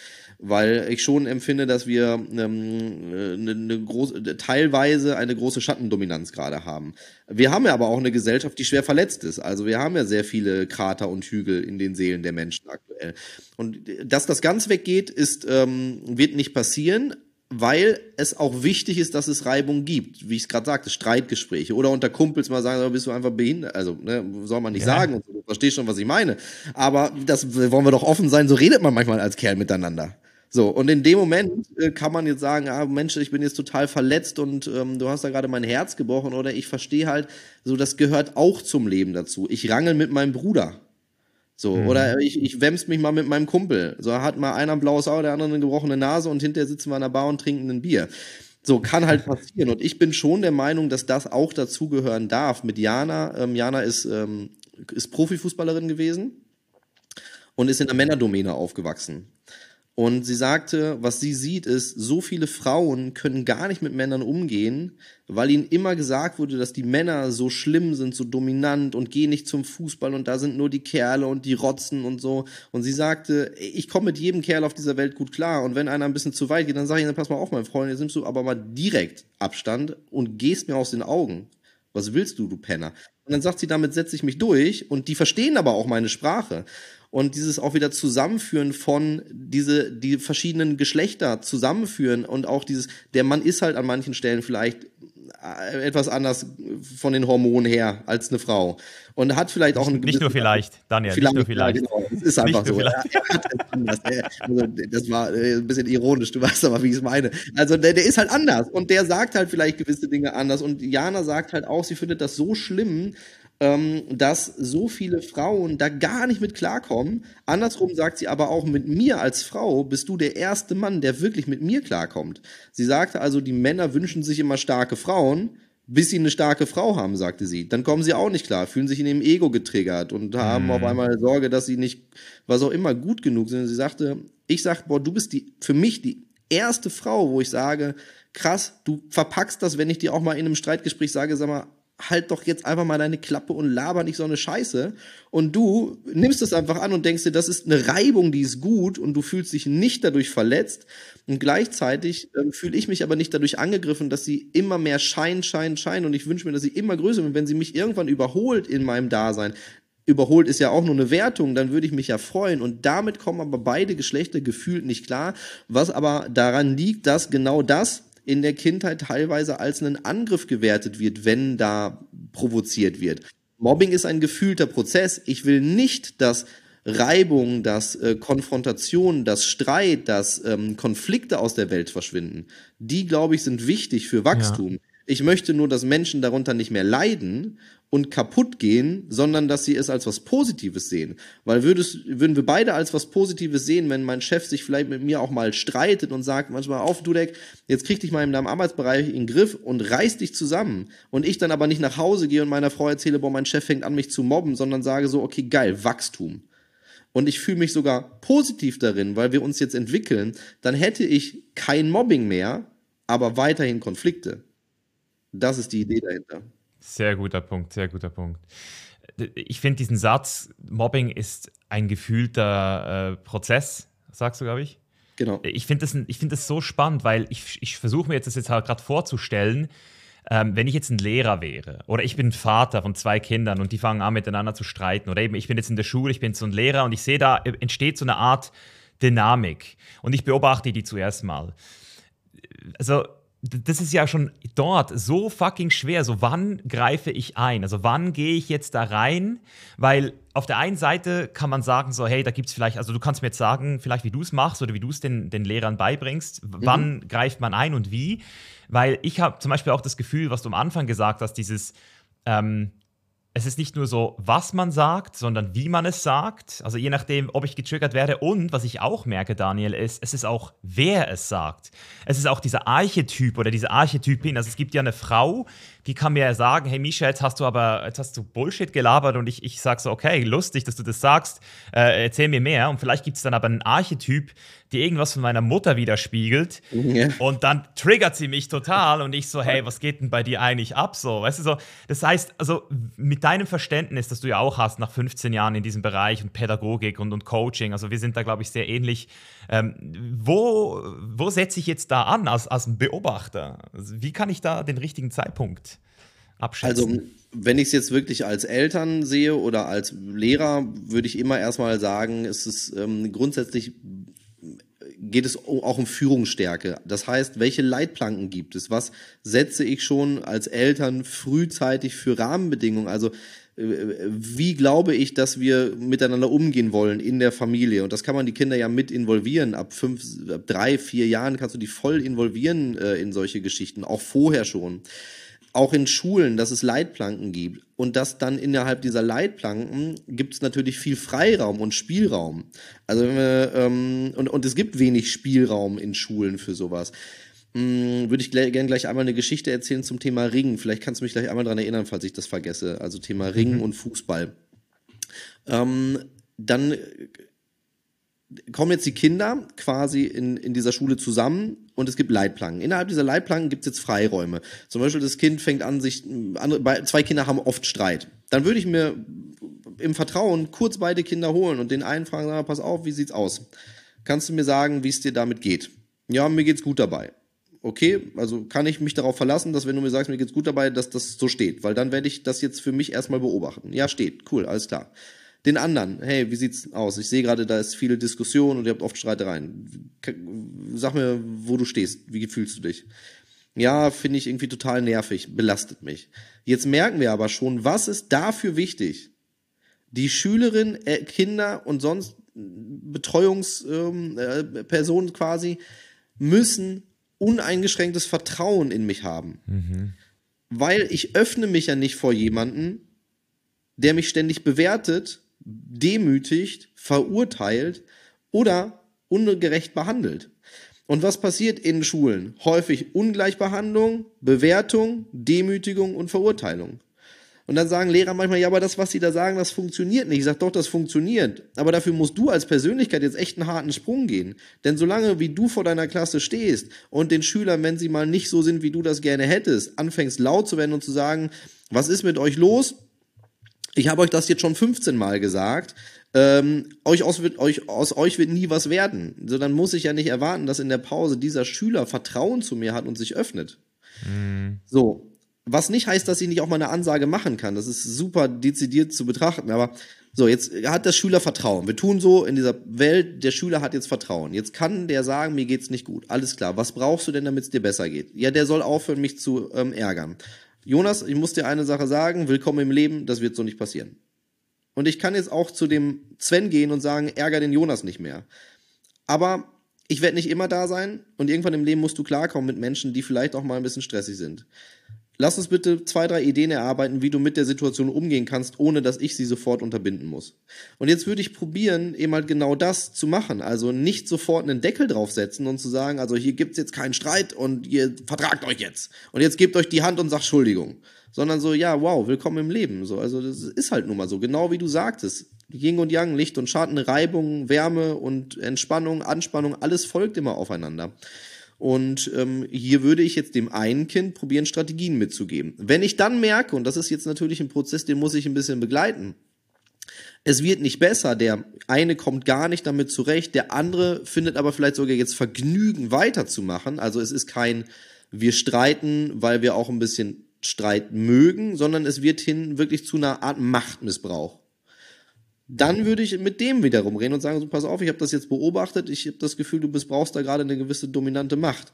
Weil ich schon empfinde, dass wir ähm, eine, eine große, teilweise eine große Schattendominanz gerade haben. Wir haben ja aber auch eine Gesellschaft, die schwer verletzt ist. Also wir haben ja sehr viele Krater und Hügel in den Seelen der Menschen aktuell. Und dass das ganz weggeht, ist, ähm, wird nicht passieren weil es auch wichtig ist, dass es Reibung gibt. Wie ich es gerade sagte, Streitgespräche. Oder unter Kumpels mal sagen, bist du einfach behindert. Also, ne, soll man nicht ja. sagen. Du verstehst schon, was ich meine. Aber das wollen wir doch offen sein, so redet man manchmal als Kerl miteinander. So, und in dem Moment äh, kann man jetzt sagen, ah, Mensch, ich bin jetzt total verletzt und ähm, du hast da gerade mein Herz gebrochen oder ich verstehe halt, so das gehört auch zum Leben dazu. Ich rangel mit meinem Bruder. So, mhm. oder ich, ich wämst mich mal mit meinem Kumpel. So hat mal einer ein blaues Auge, der andere eine gebrochene Nase und hinterher sitzen wir an der Bar und trinken ein Bier. So, kann halt passieren. Und ich bin schon der Meinung, dass das auch dazugehören darf. Mit Jana, ähm, Jana ist, ähm, ist Profifußballerin gewesen und ist in der Männerdomäne aufgewachsen. Und sie sagte, was sie sieht, ist, so viele Frauen können gar nicht mit Männern umgehen, weil ihnen immer gesagt wurde, dass die Männer so schlimm sind, so dominant und gehen nicht zum Fußball und da sind nur die Kerle und die Rotzen und so. Und sie sagte, ich komme mit jedem Kerl auf dieser Welt gut klar und wenn einer ein bisschen zu weit geht, dann sage ich, dann pass mal auf, mein Freund, jetzt nimmst du aber mal direkt Abstand und gehst mir aus den Augen. Was willst du, du Penner? Und dann sagt sie, damit setze ich mich durch und die verstehen aber auch meine Sprache und dieses auch wieder Zusammenführen von diese die verschiedenen Geschlechter zusammenführen und auch dieses der Mann ist halt an manchen Stellen vielleicht äh, etwas anders von den Hormonen her als eine Frau. Und hat vielleicht auch ein nicht nur vielleicht Daniel vielleicht, nicht nur vielleicht. ja, genau, es ist einfach so. Er, anders, also das war äh, ein bisschen ironisch du weißt aber wie ich es meine. Also der, der ist halt anders und der sagt halt vielleicht gewisse Dinge anders. Und Jana sagt halt auch sie findet das so schlimm ähm, dass so viele Frauen da gar nicht mit klarkommen. Andersrum sagt sie aber auch, mit mir als Frau bist du der erste Mann, der wirklich mit mir klarkommt. Sie sagte also, die Männer wünschen sich immer starke Frauen, bis sie eine starke Frau haben, sagte sie. Dann kommen sie auch nicht klar, fühlen sich in ihrem Ego getriggert und haben mhm. auf einmal Sorge, dass sie nicht, was auch immer, gut genug sind. Sie sagte, ich sag, boah, du bist die, für mich die erste Frau, wo ich sage, krass, du verpackst das, wenn ich dir auch mal in einem Streitgespräch sage, sag mal, halt doch jetzt einfach mal deine Klappe und laber nicht so eine Scheiße. Und du nimmst es einfach an und denkst dir, das ist eine Reibung, die ist gut und du fühlst dich nicht dadurch verletzt. Und gleichzeitig äh, fühle ich mich aber nicht dadurch angegriffen, dass sie immer mehr Schein, Schein, Schein und ich wünsche mir, dass sie immer größer wird. Wenn sie mich irgendwann überholt in meinem Dasein, überholt ist ja auch nur eine Wertung, dann würde ich mich ja freuen. Und damit kommen aber beide Geschlechter gefühlt nicht klar, was aber daran liegt, dass genau das in der Kindheit teilweise als einen Angriff gewertet wird, wenn da provoziert wird. Mobbing ist ein gefühlter Prozess. Ich will nicht, dass Reibung, dass äh, Konfrontation, dass Streit, dass ähm, Konflikte aus der Welt verschwinden. Die, glaube ich, sind wichtig für Wachstum. Ja. Ich möchte nur, dass Menschen darunter nicht mehr leiden und kaputt gehen, sondern dass sie es als was Positives sehen. Weil würdest, würden wir beide als was Positives sehen, wenn mein Chef sich vielleicht mit mir auch mal streitet und sagt manchmal auf, Dudek, jetzt krieg dich mal in deinem Arbeitsbereich in den Griff und reiß dich zusammen. Und ich dann aber nicht nach Hause gehe und meiner Frau erzähle, boah, mein Chef fängt an, mich zu mobben, sondern sage so, okay, geil, Wachstum. Und ich fühle mich sogar positiv darin, weil wir uns jetzt entwickeln, dann hätte ich kein Mobbing mehr, aber weiterhin Konflikte. Das ist die Idee dahinter. Sehr guter Punkt, sehr guter Punkt. Ich finde diesen Satz, Mobbing ist ein gefühlter äh, Prozess, sagst du, glaube ich. Genau. Ich finde das, find das so spannend, weil ich, ich versuche mir jetzt das jetzt halt gerade vorzustellen, ähm, wenn ich jetzt ein Lehrer wäre oder ich bin Vater von zwei Kindern und die fangen an miteinander zu streiten oder eben ich bin jetzt in der Schule, ich bin so ein Lehrer und ich sehe da entsteht so eine Art Dynamik und ich beobachte die zuerst mal. Also das ist ja schon dort so fucking schwer. So, wann greife ich ein? Also, wann gehe ich jetzt da rein? Weil auf der einen Seite kann man sagen, so, hey, da gibt es vielleicht, also du kannst mir jetzt sagen, vielleicht wie du es machst oder wie du es den, den Lehrern beibringst. Wann mhm. greift man ein und wie? Weil ich habe zum Beispiel auch das Gefühl, was du am Anfang gesagt hast, dieses, ähm, es ist nicht nur so, was man sagt, sondern wie man es sagt. Also je nachdem, ob ich getriggert werde. Und was ich auch merke, Daniel, ist, es ist auch, wer es sagt. Es ist auch dieser Archetyp oder diese Archetypin. Also es gibt ja eine Frau, die kann mir ja sagen, hey Misha, jetzt hast du aber, jetzt hast du Bullshit gelabert und ich, ich sag so, okay, lustig, dass du das sagst, äh, erzähl mir mehr. Und vielleicht gibt es dann aber einen Archetyp, der irgendwas von meiner Mutter widerspiegelt. Ja. Und dann triggert sie mich total und ich so, hey, was geht denn bei dir eigentlich ab? So, weißt du so, das heißt, also mit deinem Verständnis, das du ja auch hast nach 15 Jahren in diesem Bereich und Pädagogik und, und Coaching, also wir sind da, glaube ich, sehr ähnlich. Ähm, wo wo setze ich jetzt da an als, als Beobachter? Also wie kann ich da den richtigen Zeitpunkt abschätzen? Also, wenn ich es jetzt wirklich als Eltern sehe oder als Lehrer, würde ich immer erstmal sagen, es ist ähm, grundsätzlich geht es auch um Führungsstärke. Das heißt, welche Leitplanken gibt es? Was setze ich schon als Eltern frühzeitig für Rahmenbedingungen? Also wie glaube ich, dass wir miteinander umgehen wollen in der Familie? Und das kann man die Kinder ja mit involvieren. Ab fünf, ab drei, vier Jahren kannst du die voll involvieren äh, in solche Geschichten, auch vorher schon auch in Schulen, dass es Leitplanken gibt und dass dann innerhalb dieser Leitplanken gibt es natürlich viel Freiraum und Spielraum. Also wir, ähm, und, und es gibt wenig Spielraum in Schulen für sowas. Hm, würde ich gerne gleich einmal eine Geschichte erzählen zum Thema Ringen. Vielleicht kannst du mich gleich einmal daran erinnern, falls ich das vergesse. Also Thema Ringen mhm. und Fußball. Ähm, dann kommen jetzt die Kinder quasi in, in dieser Schule zusammen und es gibt Leitplanken. Innerhalb dieser Leitplanken gibt es jetzt Freiräume. Zum Beispiel das Kind fängt an, sich, andere, zwei Kinder haben oft Streit. Dann würde ich mir im Vertrauen kurz beide Kinder holen und den einen fragen, sag, pass auf, wie sieht's aus? Kannst du mir sagen, wie es dir damit geht? Ja, mir geht's gut dabei. Okay, also kann ich mich darauf verlassen, dass wenn du mir sagst, mir geht's gut dabei, dass das so steht, weil dann werde ich das jetzt für mich erstmal beobachten. Ja, steht, cool, alles klar den anderen, hey, wie sieht's aus? Ich sehe gerade, da ist viele Diskussion und ihr habt oft Streitereien. Sag mir, wo du stehst. Wie fühlst du dich? Ja, finde ich irgendwie total nervig, belastet mich. Jetzt merken wir aber schon, was ist dafür wichtig? Die Schülerin, äh, Kinder und sonst Betreuungspersonen ähm, äh, quasi müssen uneingeschränktes Vertrauen in mich haben. Mhm. Weil ich öffne mich ja nicht vor jemanden, der mich ständig bewertet demütigt, verurteilt oder ungerecht behandelt. Und was passiert in Schulen? Häufig Ungleichbehandlung, Bewertung, Demütigung und Verurteilung. Und dann sagen Lehrer manchmal, ja, aber das, was sie da sagen, das funktioniert nicht. Ich sage, doch, das funktioniert. Aber dafür musst du als Persönlichkeit jetzt echt einen harten Sprung gehen. Denn solange wie du vor deiner Klasse stehst und den Schülern, wenn sie mal nicht so sind, wie du das gerne hättest, anfängst laut zu werden und zu sagen, was ist mit euch los? ich habe euch das jetzt schon 15 Mal gesagt. Ähm, euch, aus, wird, euch, aus euch wird nie was werden. So, dann muss ich ja nicht erwarten, dass in der Pause dieser Schüler Vertrauen zu mir hat und sich öffnet. Mhm. So. Was nicht heißt, dass ich nicht auch mal eine Ansage machen kann. Das ist super dezidiert zu betrachten. Aber so, jetzt hat der Schüler Vertrauen. Wir tun so in dieser Welt, der Schüler hat jetzt Vertrauen. Jetzt kann der sagen, mir geht's nicht gut. Alles klar. Was brauchst du denn, damit es dir besser geht? Ja, der soll aufhören, mich zu ähm, ärgern. Jonas, ich muss dir eine Sache sagen, willkommen im Leben, das wird so nicht passieren. Und ich kann jetzt auch zu dem Sven gehen und sagen, ärger den Jonas nicht mehr. Aber ich werde nicht immer da sein und irgendwann im Leben musst du klarkommen mit Menschen, die vielleicht auch mal ein bisschen stressig sind. Lass uns bitte zwei, drei Ideen erarbeiten, wie du mit der Situation umgehen kannst, ohne dass ich sie sofort unterbinden muss. Und jetzt würde ich probieren, eben halt genau das zu machen. Also nicht sofort einen Deckel draufsetzen und zu sagen, also hier gibt's jetzt keinen Streit und ihr vertragt euch jetzt. Und jetzt gebt euch die Hand und sagt Entschuldigung. Sondern so, ja, wow, willkommen im Leben. So, also das ist halt nun mal so, genau wie du sagtest. Yin und Yang, Licht und Schatten, Reibung, Wärme und Entspannung, Anspannung, alles folgt immer aufeinander. Und ähm, hier würde ich jetzt dem einen Kind probieren, Strategien mitzugeben. Wenn ich dann merke, und das ist jetzt natürlich ein Prozess, den muss ich ein bisschen begleiten, es wird nicht besser, der eine kommt gar nicht damit zurecht, der andere findet aber vielleicht sogar jetzt Vergnügen weiterzumachen. Also es ist kein, wir streiten, weil wir auch ein bisschen Streit mögen, sondern es wird hin wirklich zu einer Art Machtmissbrauch dann würde ich mit dem wiederum reden und sagen, so, pass auf, ich habe das jetzt beobachtet, ich habe das Gefühl, du missbrauchst da gerade eine gewisse dominante Macht.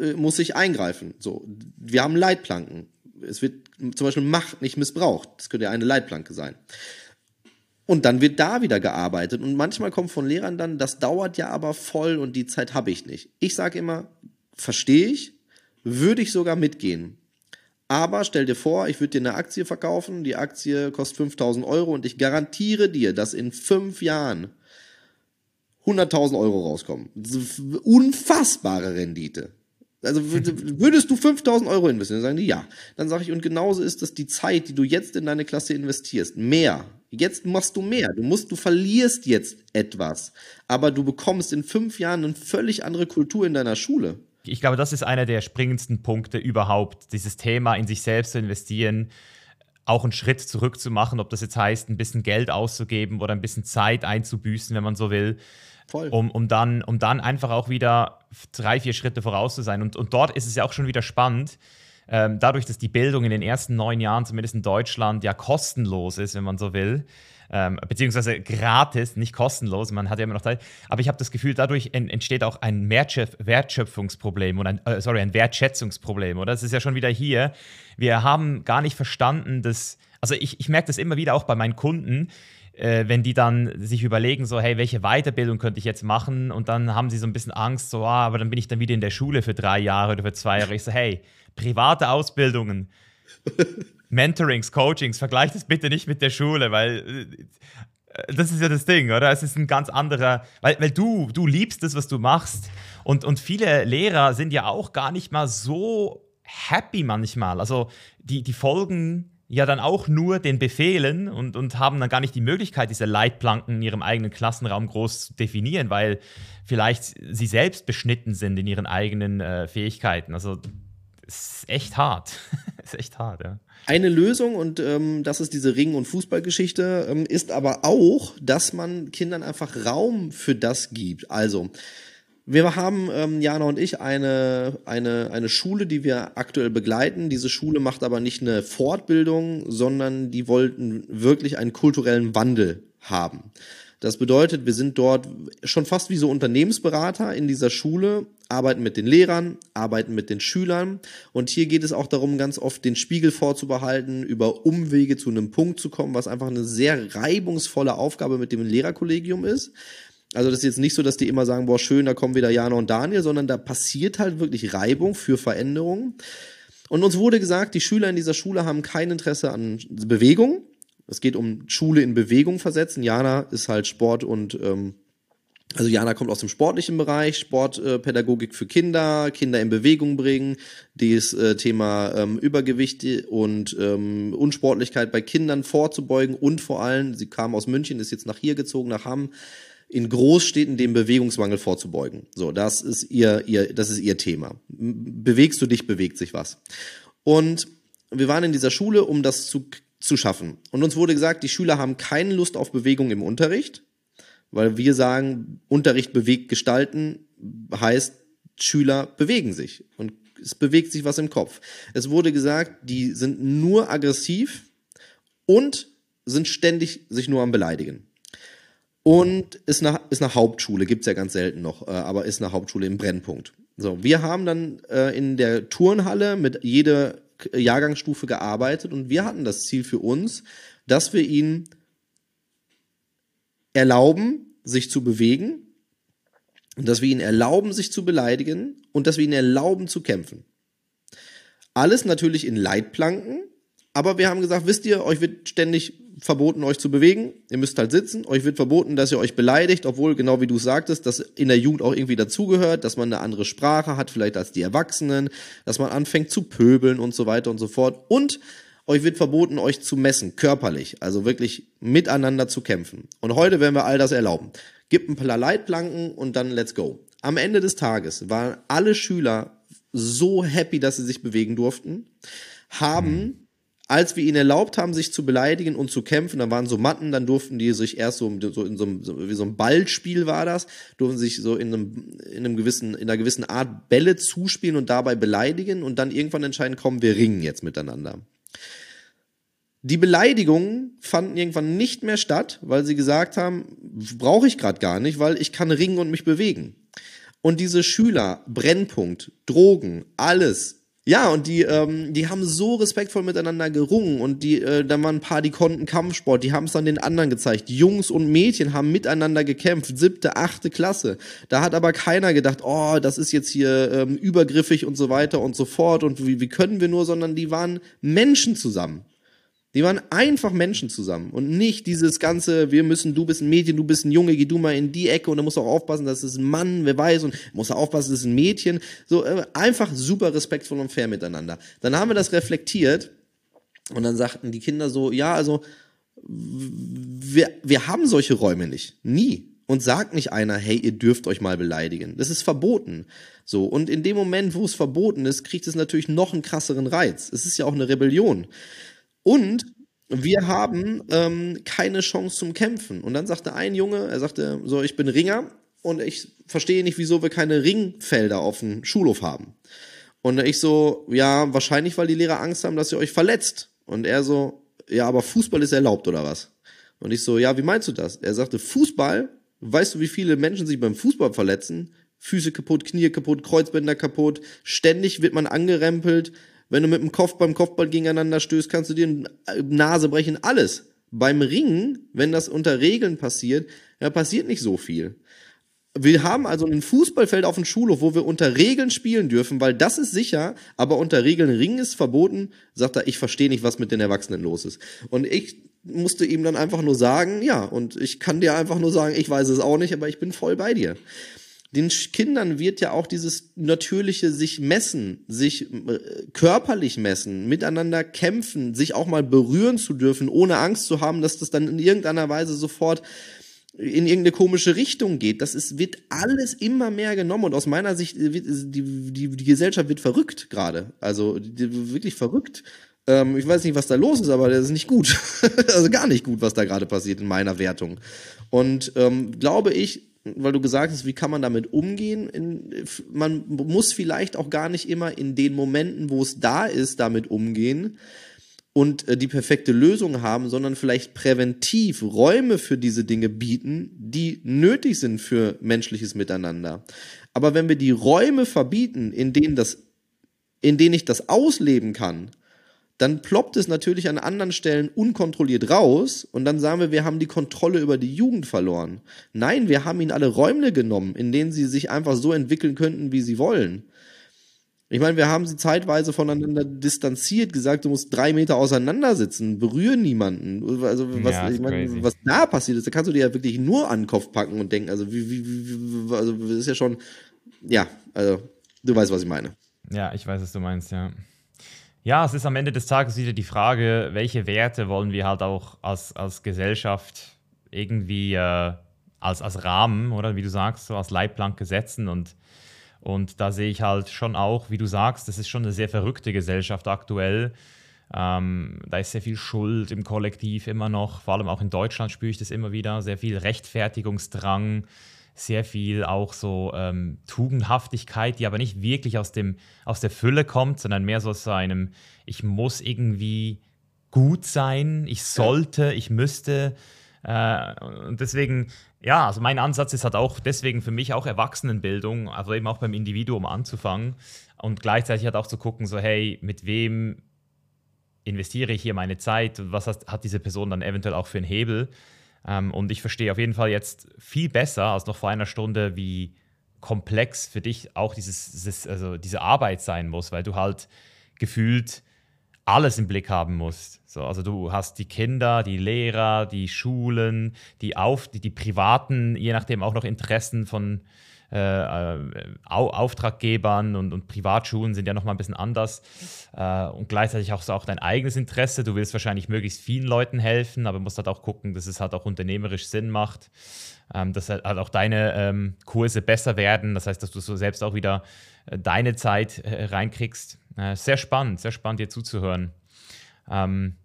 Äh, muss ich eingreifen. So, wir haben Leitplanken. Es wird zum Beispiel Macht nicht missbraucht. Das könnte ja eine Leitplanke sein. Und dann wird da wieder gearbeitet. Und manchmal kommt von Lehrern dann, das dauert ja aber voll und die Zeit habe ich nicht. Ich sage immer, verstehe ich, würde ich sogar mitgehen. Aber stell dir vor, ich würde dir eine Aktie verkaufen, die Aktie kostet 5000 Euro und ich garantiere dir, dass in fünf Jahren 100.000 Euro rauskommen. Unfassbare Rendite. Also würdest du 5000 Euro investieren? Dann sagen die ja. Dann sage ich, und genauso ist das die Zeit, die du jetzt in deine Klasse investierst. Mehr. Jetzt machst du mehr. Du musst, du verlierst jetzt etwas. Aber du bekommst in fünf Jahren eine völlig andere Kultur in deiner Schule. Ich glaube, das ist einer der springendsten Punkte überhaupt, dieses Thema in sich selbst zu investieren, auch einen Schritt zurück zu machen, ob das jetzt heißt, ein bisschen Geld auszugeben oder ein bisschen Zeit einzubüßen, wenn man so will. Voll. Um, um, dann, um dann einfach auch wieder drei, vier Schritte voraus zu sein. Und, und dort ist es ja auch schon wieder spannend, ähm, dadurch, dass die Bildung in den ersten neun Jahren, zumindest in Deutschland, ja kostenlos ist, wenn man so will, ähm, beziehungsweise gratis, nicht kostenlos, man hat ja immer noch Zeit. Aber ich habe das Gefühl, dadurch entsteht auch ein Wertschöpfungsproblem und ein, äh, sorry, ein Wertschätzungsproblem, oder? Das ist ja schon wieder hier. Wir haben gar nicht verstanden, dass, also ich, ich merke das immer wieder auch bei meinen Kunden, äh, wenn die dann sich überlegen, so, hey, welche Weiterbildung könnte ich jetzt machen? Und dann haben sie so ein bisschen Angst, so, ah, aber dann bin ich dann wieder in der Schule für drei Jahre oder für zwei Jahre. Ich so, hey, private Ausbildungen, Mentorings, Coachings, vergleicht das bitte nicht mit der Schule, weil äh, das ist ja das Ding, oder? Es ist ein ganz anderer, weil, weil du, du liebst das, was du machst. Und, und viele Lehrer sind ja auch gar nicht mal so happy manchmal. Also die, die folgen ja dann auch nur den Befehlen und, und haben dann gar nicht die Möglichkeit, diese Leitplanken in ihrem eigenen Klassenraum groß zu definieren, weil vielleicht sie selbst beschnitten sind in ihren eigenen äh, Fähigkeiten. Also es ist echt hart. ist echt hart, ja. Eine Lösung, und ähm, das ist diese Ring- und Fußballgeschichte, ähm, ist aber auch, dass man Kindern einfach Raum für das gibt. Also, wir haben, ähm, Jana und ich, eine, eine, eine Schule, die wir aktuell begleiten. Diese Schule macht aber nicht eine Fortbildung, sondern die wollten wirklich einen kulturellen Wandel haben. Das bedeutet, wir sind dort schon fast wie so Unternehmensberater in dieser Schule, arbeiten mit den Lehrern, arbeiten mit den Schülern. Und hier geht es auch darum, ganz oft den Spiegel vorzubehalten, über Umwege zu einem Punkt zu kommen, was einfach eine sehr reibungsvolle Aufgabe mit dem Lehrerkollegium ist. Also das ist jetzt nicht so, dass die immer sagen, boah, schön, da kommen wieder Jana und Daniel, sondern da passiert halt wirklich Reibung für Veränderungen. Und uns wurde gesagt, die Schüler in dieser Schule haben kein Interesse an Bewegung. Es geht um Schule in Bewegung versetzen. Jana ist halt Sport und ähm, also Jana kommt aus dem sportlichen Bereich, Sportpädagogik für Kinder, Kinder in Bewegung bringen, dieses äh, Thema ähm, Übergewicht und ähm, Unsportlichkeit bei Kindern vorzubeugen und vor allem, sie kam aus München, ist jetzt nach hier gezogen, nach Hamm, in Großstädten dem Bewegungsmangel vorzubeugen. So, das ist ihr, ihr, das ist ihr Thema. Bewegst du dich, bewegt sich was. Und wir waren in dieser Schule, um das zu, zu schaffen. Und uns wurde gesagt, die Schüler haben keine Lust auf Bewegung im Unterricht, weil wir sagen, Unterricht bewegt gestalten heißt, Schüler bewegen sich und es bewegt sich was im Kopf. Es wurde gesagt, die sind nur aggressiv und sind ständig sich nur am Beleidigen. Und ist eine, ist eine Hauptschule, gibt's ja ganz selten noch, äh, aber ist eine Hauptschule im Brennpunkt. So, wir haben dann äh, in der Turnhalle mit jeder Jahrgangsstufe gearbeitet und wir hatten das Ziel für uns, dass wir ihnen erlauben, sich zu bewegen, und dass wir ihnen erlauben, sich zu beleidigen und dass wir ihnen erlauben zu kämpfen. Alles natürlich in Leitplanken, aber wir haben gesagt, wisst ihr, euch wird ständig verboten, euch zu bewegen. Ihr müsst halt sitzen. Euch wird verboten, dass ihr euch beleidigt, obwohl, genau wie du sagtest, das in der Jugend auch irgendwie dazugehört, dass man eine andere Sprache hat, vielleicht als die Erwachsenen, dass man anfängt zu pöbeln und so weiter und so fort. Und euch wird verboten, euch zu messen, körperlich, also wirklich miteinander zu kämpfen. Und heute werden wir all das erlauben. Gibt ein paar Leitplanken und dann let's go. Am Ende des Tages waren alle Schüler so happy, dass sie sich bewegen durften, haben als wir ihnen erlaubt haben, sich zu beleidigen und zu kämpfen, da waren so Matten, dann durften die sich erst so, so in so einem, so, wie so ein Ballspiel war das, durften sich so in einem, in einem gewissen, in einer gewissen Art Bälle zuspielen und dabei beleidigen und dann irgendwann entscheiden, kommen wir ringen jetzt miteinander. Die Beleidigungen fanden irgendwann nicht mehr statt, weil sie gesagt haben, brauche ich gerade gar nicht, weil ich kann ringen und mich bewegen. Und diese Schüler, Brennpunkt, Drogen, alles ja, und die, ähm, die haben so respektvoll miteinander gerungen und die, äh, da waren ein paar, die konnten Kampfsport, die haben es dann den anderen gezeigt. Jungs und Mädchen haben miteinander gekämpft, siebte, achte Klasse. Da hat aber keiner gedacht, oh, das ist jetzt hier ähm, übergriffig und so weiter und so fort und wie, wie können wir nur, sondern die waren Menschen zusammen. Die waren einfach Menschen zusammen und nicht dieses ganze, wir müssen, du bist ein Mädchen, du bist ein Junge, geh du mal in die Ecke und dann musst auch aufpassen, dass es ein Mann, wer weiß, und muss auch aufpassen, das ist ein Mädchen. So äh, einfach super respektvoll und fair miteinander. Dann haben wir das reflektiert und dann sagten die Kinder so, ja, also wir, wir haben solche Räume nicht. Nie. Und sagt nicht einer, hey, ihr dürft euch mal beleidigen. Das ist verboten. So. Und in dem Moment, wo es verboten ist, kriegt es natürlich noch einen krasseren Reiz. Es ist ja auch eine Rebellion. Und wir haben ähm, keine Chance zum Kämpfen. Und dann sagte ein Junge, er sagte, so, ich bin Ringer und ich verstehe nicht, wieso wir keine Ringfelder auf dem Schulhof haben. Und ich so, ja, wahrscheinlich, weil die Lehrer Angst haben, dass ihr euch verletzt. Und er so, ja, aber Fußball ist erlaubt oder was? Und ich so, ja, wie meinst du das? Er sagte, Fußball, weißt du, wie viele Menschen sich beim Fußball verletzen? Füße kaputt, Knie kaputt, Kreuzbänder kaputt, ständig wird man angerempelt, wenn du mit dem Kopf beim Kopfball gegeneinander stößt, kannst du dir eine Nase brechen, alles. Beim Ringen, wenn das unter Regeln passiert, ja, passiert nicht so viel. Wir haben also ein Fußballfeld auf dem Schulhof, wo wir unter Regeln spielen dürfen, weil das ist sicher, aber unter Regeln Ringen ist verboten, sagt er, ich verstehe nicht, was mit den Erwachsenen los ist. Und ich musste ihm dann einfach nur sagen, ja, und ich kann dir einfach nur sagen, ich weiß es auch nicht, aber ich bin voll bei dir den Kindern wird ja auch dieses natürliche sich messen, sich äh, körperlich messen, miteinander kämpfen, sich auch mal berühren zu dürfen, ohne Angst zu haben, dass das dann in irgendeiner Weise sofort in irgendeine komische Richtung geht. Das ist, wird alles immer mehr genommen und aus meiner Sicht äh, wird, die, die, die Gesellschaft wird verrückt gerade. Also die, wirklich verrückt. Ähm, ich weiß nicht, was da los ist, aber das ist nicht gut. also gar nicht gut, was da gerade passiert in meiner Wertung. Und ähm, glaube ich, weil du gesagt hast, wie kann man damit umgehen? In, man muss vielleicht auch gar nicht immer in den Momenten, wo es da ist, damit umgehen und äh, die perfekte Lösung haben, sondern vielleicht präventiv Räume für diese Dinge bieten, die nötig sind für menschliches Miteinander. Aber wenn wir die Räume verbieten, in denen das, in denen ich das ausleben kann, dann ploppt es natürlich an anderen Stellen unkontrolliert raus und dann sagen wir, wir haben die Kontrolle über die Jugend verloren. Nein, wir haben ihnen alle Räume genommen, in denen sie sich einfach so entwickeln könnten, wie sie wollen. Ich meine, wir haben sie zeitweise voneinander distanziert, gesagt, du musst drei Meter auseinander sitzen, berühren niemanden. Also was, ja, ich meine, was da passiert ist, da kannst du dir ja wirklich nur an den Kopf packen und denken, also wie, wie, wie, also das ist ja schon, ja, also du weißt, was ich meine. Ja, ich weiß, was du meinst, ja. Ja, es ist am Ende des Tages wieder die Frage, welche Werte wollen wir halt auch als, als Gesellschaft irgendwie äh, als, als Rahmen oder wie du sagst, so als Leitplanke setzen. Und und da sehe ich halt schon auch, wie du sagst, das ist schon eine sehr verrückte Gesellschaft aktuell. Ähm, da ist sehr viel Schuld im Kollektiv immer noch, vor allem auch in Deutschland spüre ich das immer wieder, sehr viel Rechtfertigungsdrang, sehr viel auch so ähm, Tugendhaftigkeit, die aber nicht wirklich aus, dem, aus der Fülle kommt, sondern mehr so aus einem, ich muss irgendwie gut sein, ich sollte, ich müsste. Äh, und deswegen, ja, also mein Ansatz ist halt auch deswegen für mich auch Erwachsenenbildung, also eben auch beim Individuum anzufangen und gleichzeitig halt auch zu gucken, so hey, mit wem investiere ich hier meine Zeit und was hat, hat diese Person dann eventuell auch für einen Hebel. Ähm, und ich verstehe auf jeden Fall jetzt viel besser als noch vor einer Stunde, wie komplex für dich auch dieses, dieses, also diese Arbeit sein muss, weil du halt gefühlt alles im Blick haben musst. So, also du hast die Kinder, die Lehrer, die Schulen, die, Auf, die, die privaten, je nachdem auch noch Interessen von äh, Auftraggebern und, und Privatschulen sind ja nochmal ein bisschen anders. Äh, und gleichzeitig auch so auch dein eigenes Interesse. Du willst wahrscheinlich möglichst vielen Leuten helfen, aber musst halt auch gucken, dass es halt auch unternehmerisch Sinn macht. Ähm, dass halt auch deine ähm, Kurse besser werden. Das heißt, dass du so selbst auch wieder äh, deine Zeit äh, reinkriegst. Äh, sehr spannend, sehr spannend dir zuzuhören. Ähm,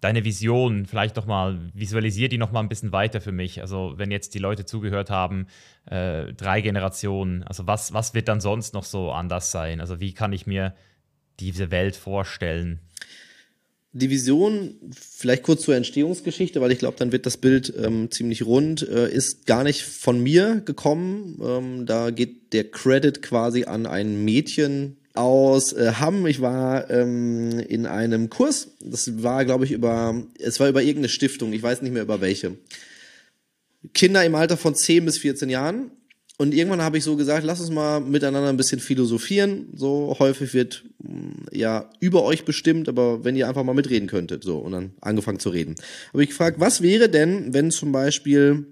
deine Vision vielleicht doch mal, visualisier die noch mal ein bisschen weiter für mich. Also wenn jetzt die Leute zugehört haben, äh, drei Generationen, also was, was wird dann sonst noch so anders sein? Also wie kann ich mir diese Welt vorstellen? Die Vision, vielleicht kurz zur Entstehungsgeschichte, weil ich glaube, dann wird das Bild ähm, ziemlich rund, äh, ist gar nicht von mir gekommen. Ähm, da geht der Credit quasi an ein Mädchen, aus äh, Hamm. Ich war ähm, in einem Kurs. Das war, glaube ich, über, es war über irgendeine Stiftung. Ich weiß nicht mehr über welche. Kinder im Alter von 10 bis 14 Jahren. und irgendwann habe ich so gesagt, lass uns mal miteinander ein bisschen philosophieren. So häufig wird mm, ja über euch bestimmt, aber wenn ihr einfach mal mitreden könntet, so und dann angefangen zu reden. Habe ich gefragt, was wäre denn, wenn zum Beispiel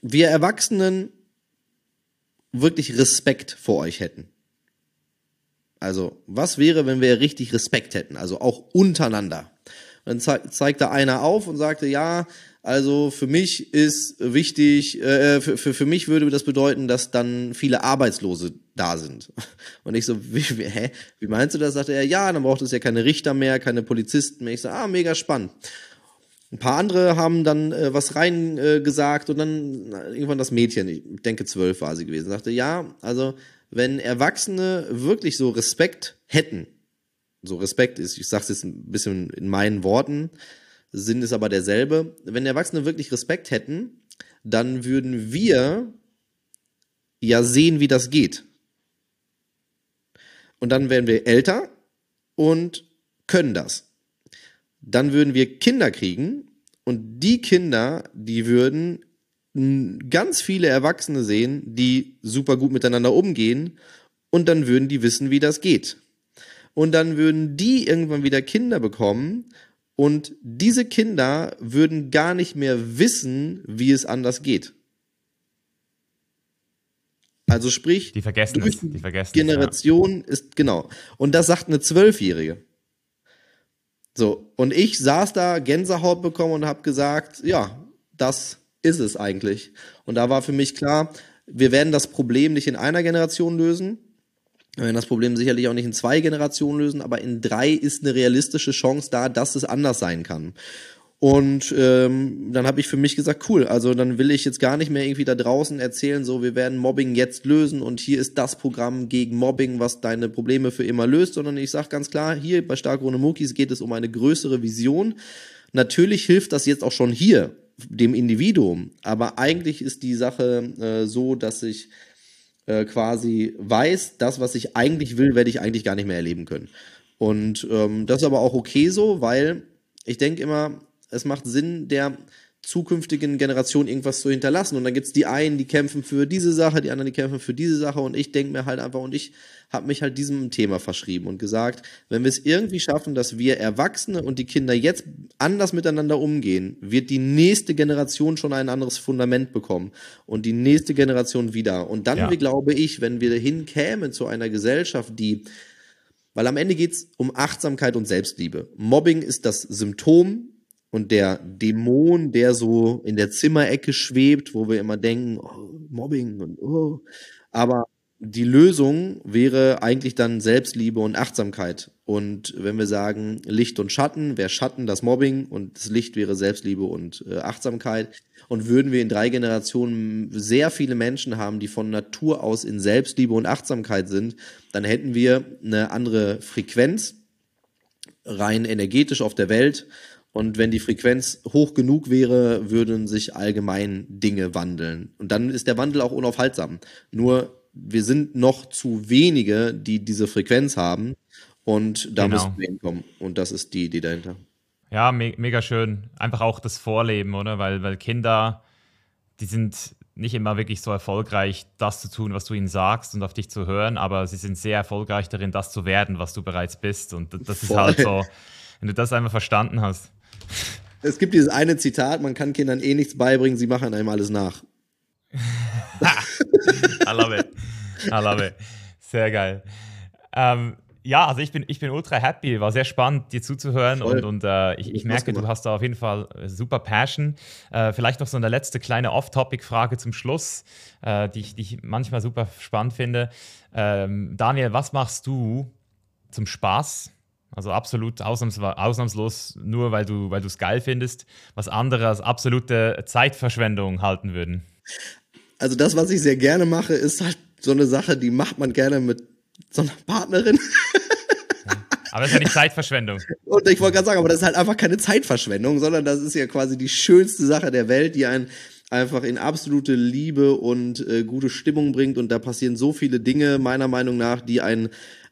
wir Erwachsenen wirklich Respekt vor euch hätten? Also, was wäre, wenn wir richtig Respekt hätten? Also auch untereinander. Dann zeigte einer auf und sagte, ja, also für mich ist wichtig, äh, für, für, für mich würde das bedeuten, dass dann viele Arbeitslose da sind. Und ich so, wie, wie, hä? Wie meinst du das? Sagte er, ja, dann braucht es ja keine Richter mehr, keine Polizisten mehr. Ich so, ah, mega spannend. Ein paar andere haben dann äh, was rein äh, gesagt und dann na, irgendwann das Mädchen, ich denke zwölf war sie gewesen, sagte, ja, also wenn Erwachsene wirklich so Respekt hätten, so Respekt ist, ich sag's jetzt ein bisschen in meinen Worten, Sinn ist aber derselbe. Wenn Erwachsene wirklich Respekt hätten, dann würden wir ja sehen, wie das geht. Und dann wären wir älter und können das. Dann würden wir Kinder kriegen und die Kinder, die würden ganz viele Erwachsene sehen, die super gut miteinander umgehen und dann würden die wissen, wie das geht. Und dann würden die irgendwann wieder Kinder bekommen und diese Kinder würden gar nicht mehr wissen, wie es anders geht. Also sprich, die vergessen es, die vergessen Generation es, ja. ist genau. Und das sagt eine Zwölfjährige. So und ich saß da Gänsehaut bekommen und habe gesagt, ja, das ist es eigentlich. Und da war für mich klar, wir werden das Problem nicht in einer Generation lösen. Wir werden das Problem sicherlich auch nicht in zwei Generationen lösen, aber in drei ist eine realistische Chance da, dass es anders sein kann. Und ähm, dann habe ich für mich gesagt, cool, also dann will ich jetzt gar nicht mehr irgendwie da draußen erzählen, so wir werden Mobbing jetzt lösen und hier ist das Programm gegen Mobbing, was deine Probleme für immer löst, sondern ich sage ganz klar, hier bei Stark ohne Muckis geht es um eine größere Vision. Natürlich hilft das jetzt auch schon hier dem Individuum, aber eigentlich ist die Sache äh, so, dass ich äh, quasi weiß, das, was ich eigentlich will, werde ich eigentlich gar nicht mehr erleben können. Und ähm, das ist aber auch okay so, weil ich denke immer, es macht Sinn, der zukünftigen Generation irgendwas zu hinterlassen. Und dann gibt's die einen, die kämpfen für diese Sache, die anderen, die kämpfen für diese Sache. Und ich denke mir halt einfach, und ich habe mich halt diesem Thema verschrieben und gesagt, wenn wir es irgendwie schaffen, dass wir Erwachsene und die Kinder jetzt anders miteinander umgehen, wird die nächste Generation schon ein anderes Fundament bekommen und die nächste Generation wieder. Und dann, ja. wie glaube ich, wenn wir hinkämen zu einer Gesellschaft, die weil am Ende geht's um Achtsamkeit und Selbstliebe. Mobbing ist das Symptom und der Dämon, der so in der Zimmerecke schwebt, wo wir immer denken, oh, Mobbing und oh. Aber die Lösung wäre eigentlich dann Selbstliebe und Achtsamkeit. Und wenn wir sagen Licht und Schatten, wäre Schatten das Mobbing und das Licht wäre Selbstliebe und äh, Achtsamkeit. Und würden wir in drei Generationen sehr viele Menschen haben, die von Natur aus in Selbstliebe und Achtsamkeit sind, dann hätten wir eine andere Frequenz rein energetisch auf der Welt und wenn die Frequenz hoch genug wäre, würden sich allgemein Dinge wandeln. Und dann ist der Wandel auch unaufhaltsam. Nur wir sind noch zu wenige, die diese Frequenz haben. Und da genau. müssen wir hinkommen. Und das ist die Idee dahinter. Ja, me mega schön. Einfach auch das Vorleben, oder? Weil, weil Kinder, die sind nicht immer wirklich so erfolgreich, das zu tun, was du ihnen sagst und auf dich zu hören, aber sie sind sehr erfolgreich darin, das zu werden, was du bereits bist. Und das ist Voll. halt so, wenn du das einmal verstanden hast. Es gibt dieses eine Zitat, man kann Kindern eh nichts beibringen, sie machen einem alles nach. I love it. I love it. Sehr geil. Ähm, ja, also ich bin, ich bin ultra happy, war sehr spannend, dir zuzuhören Voll. und, und äh, ich, ich merke, du hast da auf jeden Fall super Passion. Äh, vielleicht noch so eine letzte kleine Off-Topic-Frage zum Schluss, äh, die, ich, die ich manchmal super spannend finde. Ähm, Daniel, was machst du zum Spaß also absolut ausnahms ausnahmslos nur, weil du weil es geil findest, was andere als absolute Zeitverschwendung halten würden. Also das, was ich sehr gerne mache, ist halt so eine Sache, die macht man gerne mit so einer Partnerin. Aber das ist ja nicht Zeitverschwendung. Und ich wollte gerade sagen, aber das ist halt einfach keine Zeitverschwendung, sondern das ist ja quasi die schönste Sache der Welt, die einen einfach in absolute Liebe und äh, gute Stimmung bringt. Und da passieren so viele Dinge, meiner Meinung nach, die einen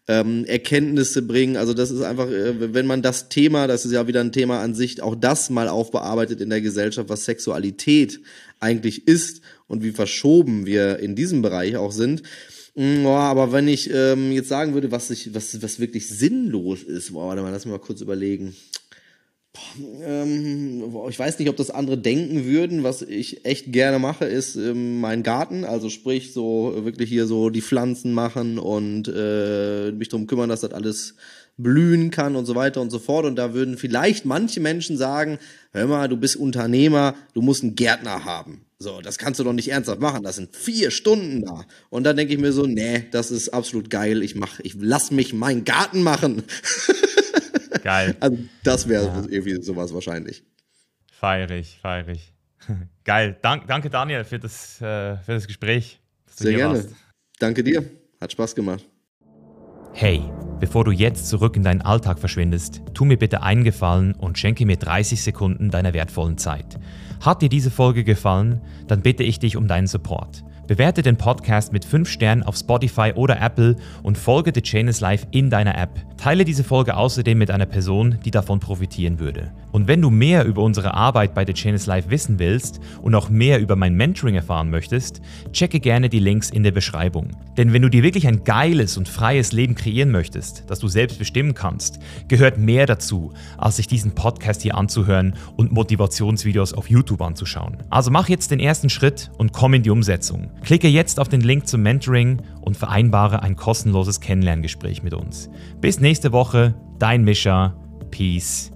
ähm, Erkenntnisse bringen. Also das ist einfach, äh, wenn man das Thema, das ist ja wieder ein Thema an sich, auch das mal aufbearbeitet in der Gesellschaft, was Sexualität eigentlich ist und wie verschoben wir in diesem Bereich auch sind. Mm, boah, aber wenn ich ähm, jetzt sagen würde, was, ich, was, was wirklich sinnlos ist, boah, warte mal, lass mich mal kurz überlegen. Ähm, ich weiß nicht, ob das andere denken würden. Was ich echt gerne mache, ist ähm, mein Garten. Also sprich, so wirklich hier so die Pflanzen machen und äh, mich darum kümmern, dass das alles blühen kann und so weiter und so fort. Und da würden vielleicht manche Menschen sagen, hör mal, du bist Unternehmer, du musst einen Gärtner haben. So, das kannst du doch nicht ernsthaft machen. Das sind vier Stunden da. Und dann denke ich mir so, nee, das ist absolut geil. Ich mach, ich lass mich meinen Garten machen. Geil. Also das wäre ja. irgendwie sowas wahrscheinlich. Feierig, feierig. Geil. Dank, danke Daniel für das, äh, für das Gespräch. Sehr gerne. Warst. Danke dir. Hat Spaß gemacht. Hey, bevor du jetzt zurück in deinen Alltag verschwindest, tu mir bitte einen Gefallen und schenke mir 30 Sekunden deiner wertvollen Zeit. Hat dir diese Folge gefallen, dann bitte ich dich um deinen Support. Bewerte den Podcast mit 5 Sternen auf Spotify oder Apple und folge The Chain is Life in deiner App. Teile diese Folge außerdem mit einer Person, die davon profitieren würde. Und wenn du mehr über unsere Arbeit bei The Chain is Life wissen willst und auch mehr über mein Mentoring erfahren möchtest, checke gerne die Links in der Beschreibung. Denn wenn du dir wirklich ein geiles und freies Leben kreieren möchtest, das du selbst bestimmen kannst, gehört mehr dazu, als sich diesen Podcast hier anzuhören und Motivationsvideos auf YouTube anzuschauen. Also mach jetzt den ersten Schritt und komm in die Umsetzung. Klicke jetzt auf den Link zum Mentoring und vereinbare ein kostenloses Kennenlerngespräch mit uns. Bis nächste Woche, dein Mischa. Peace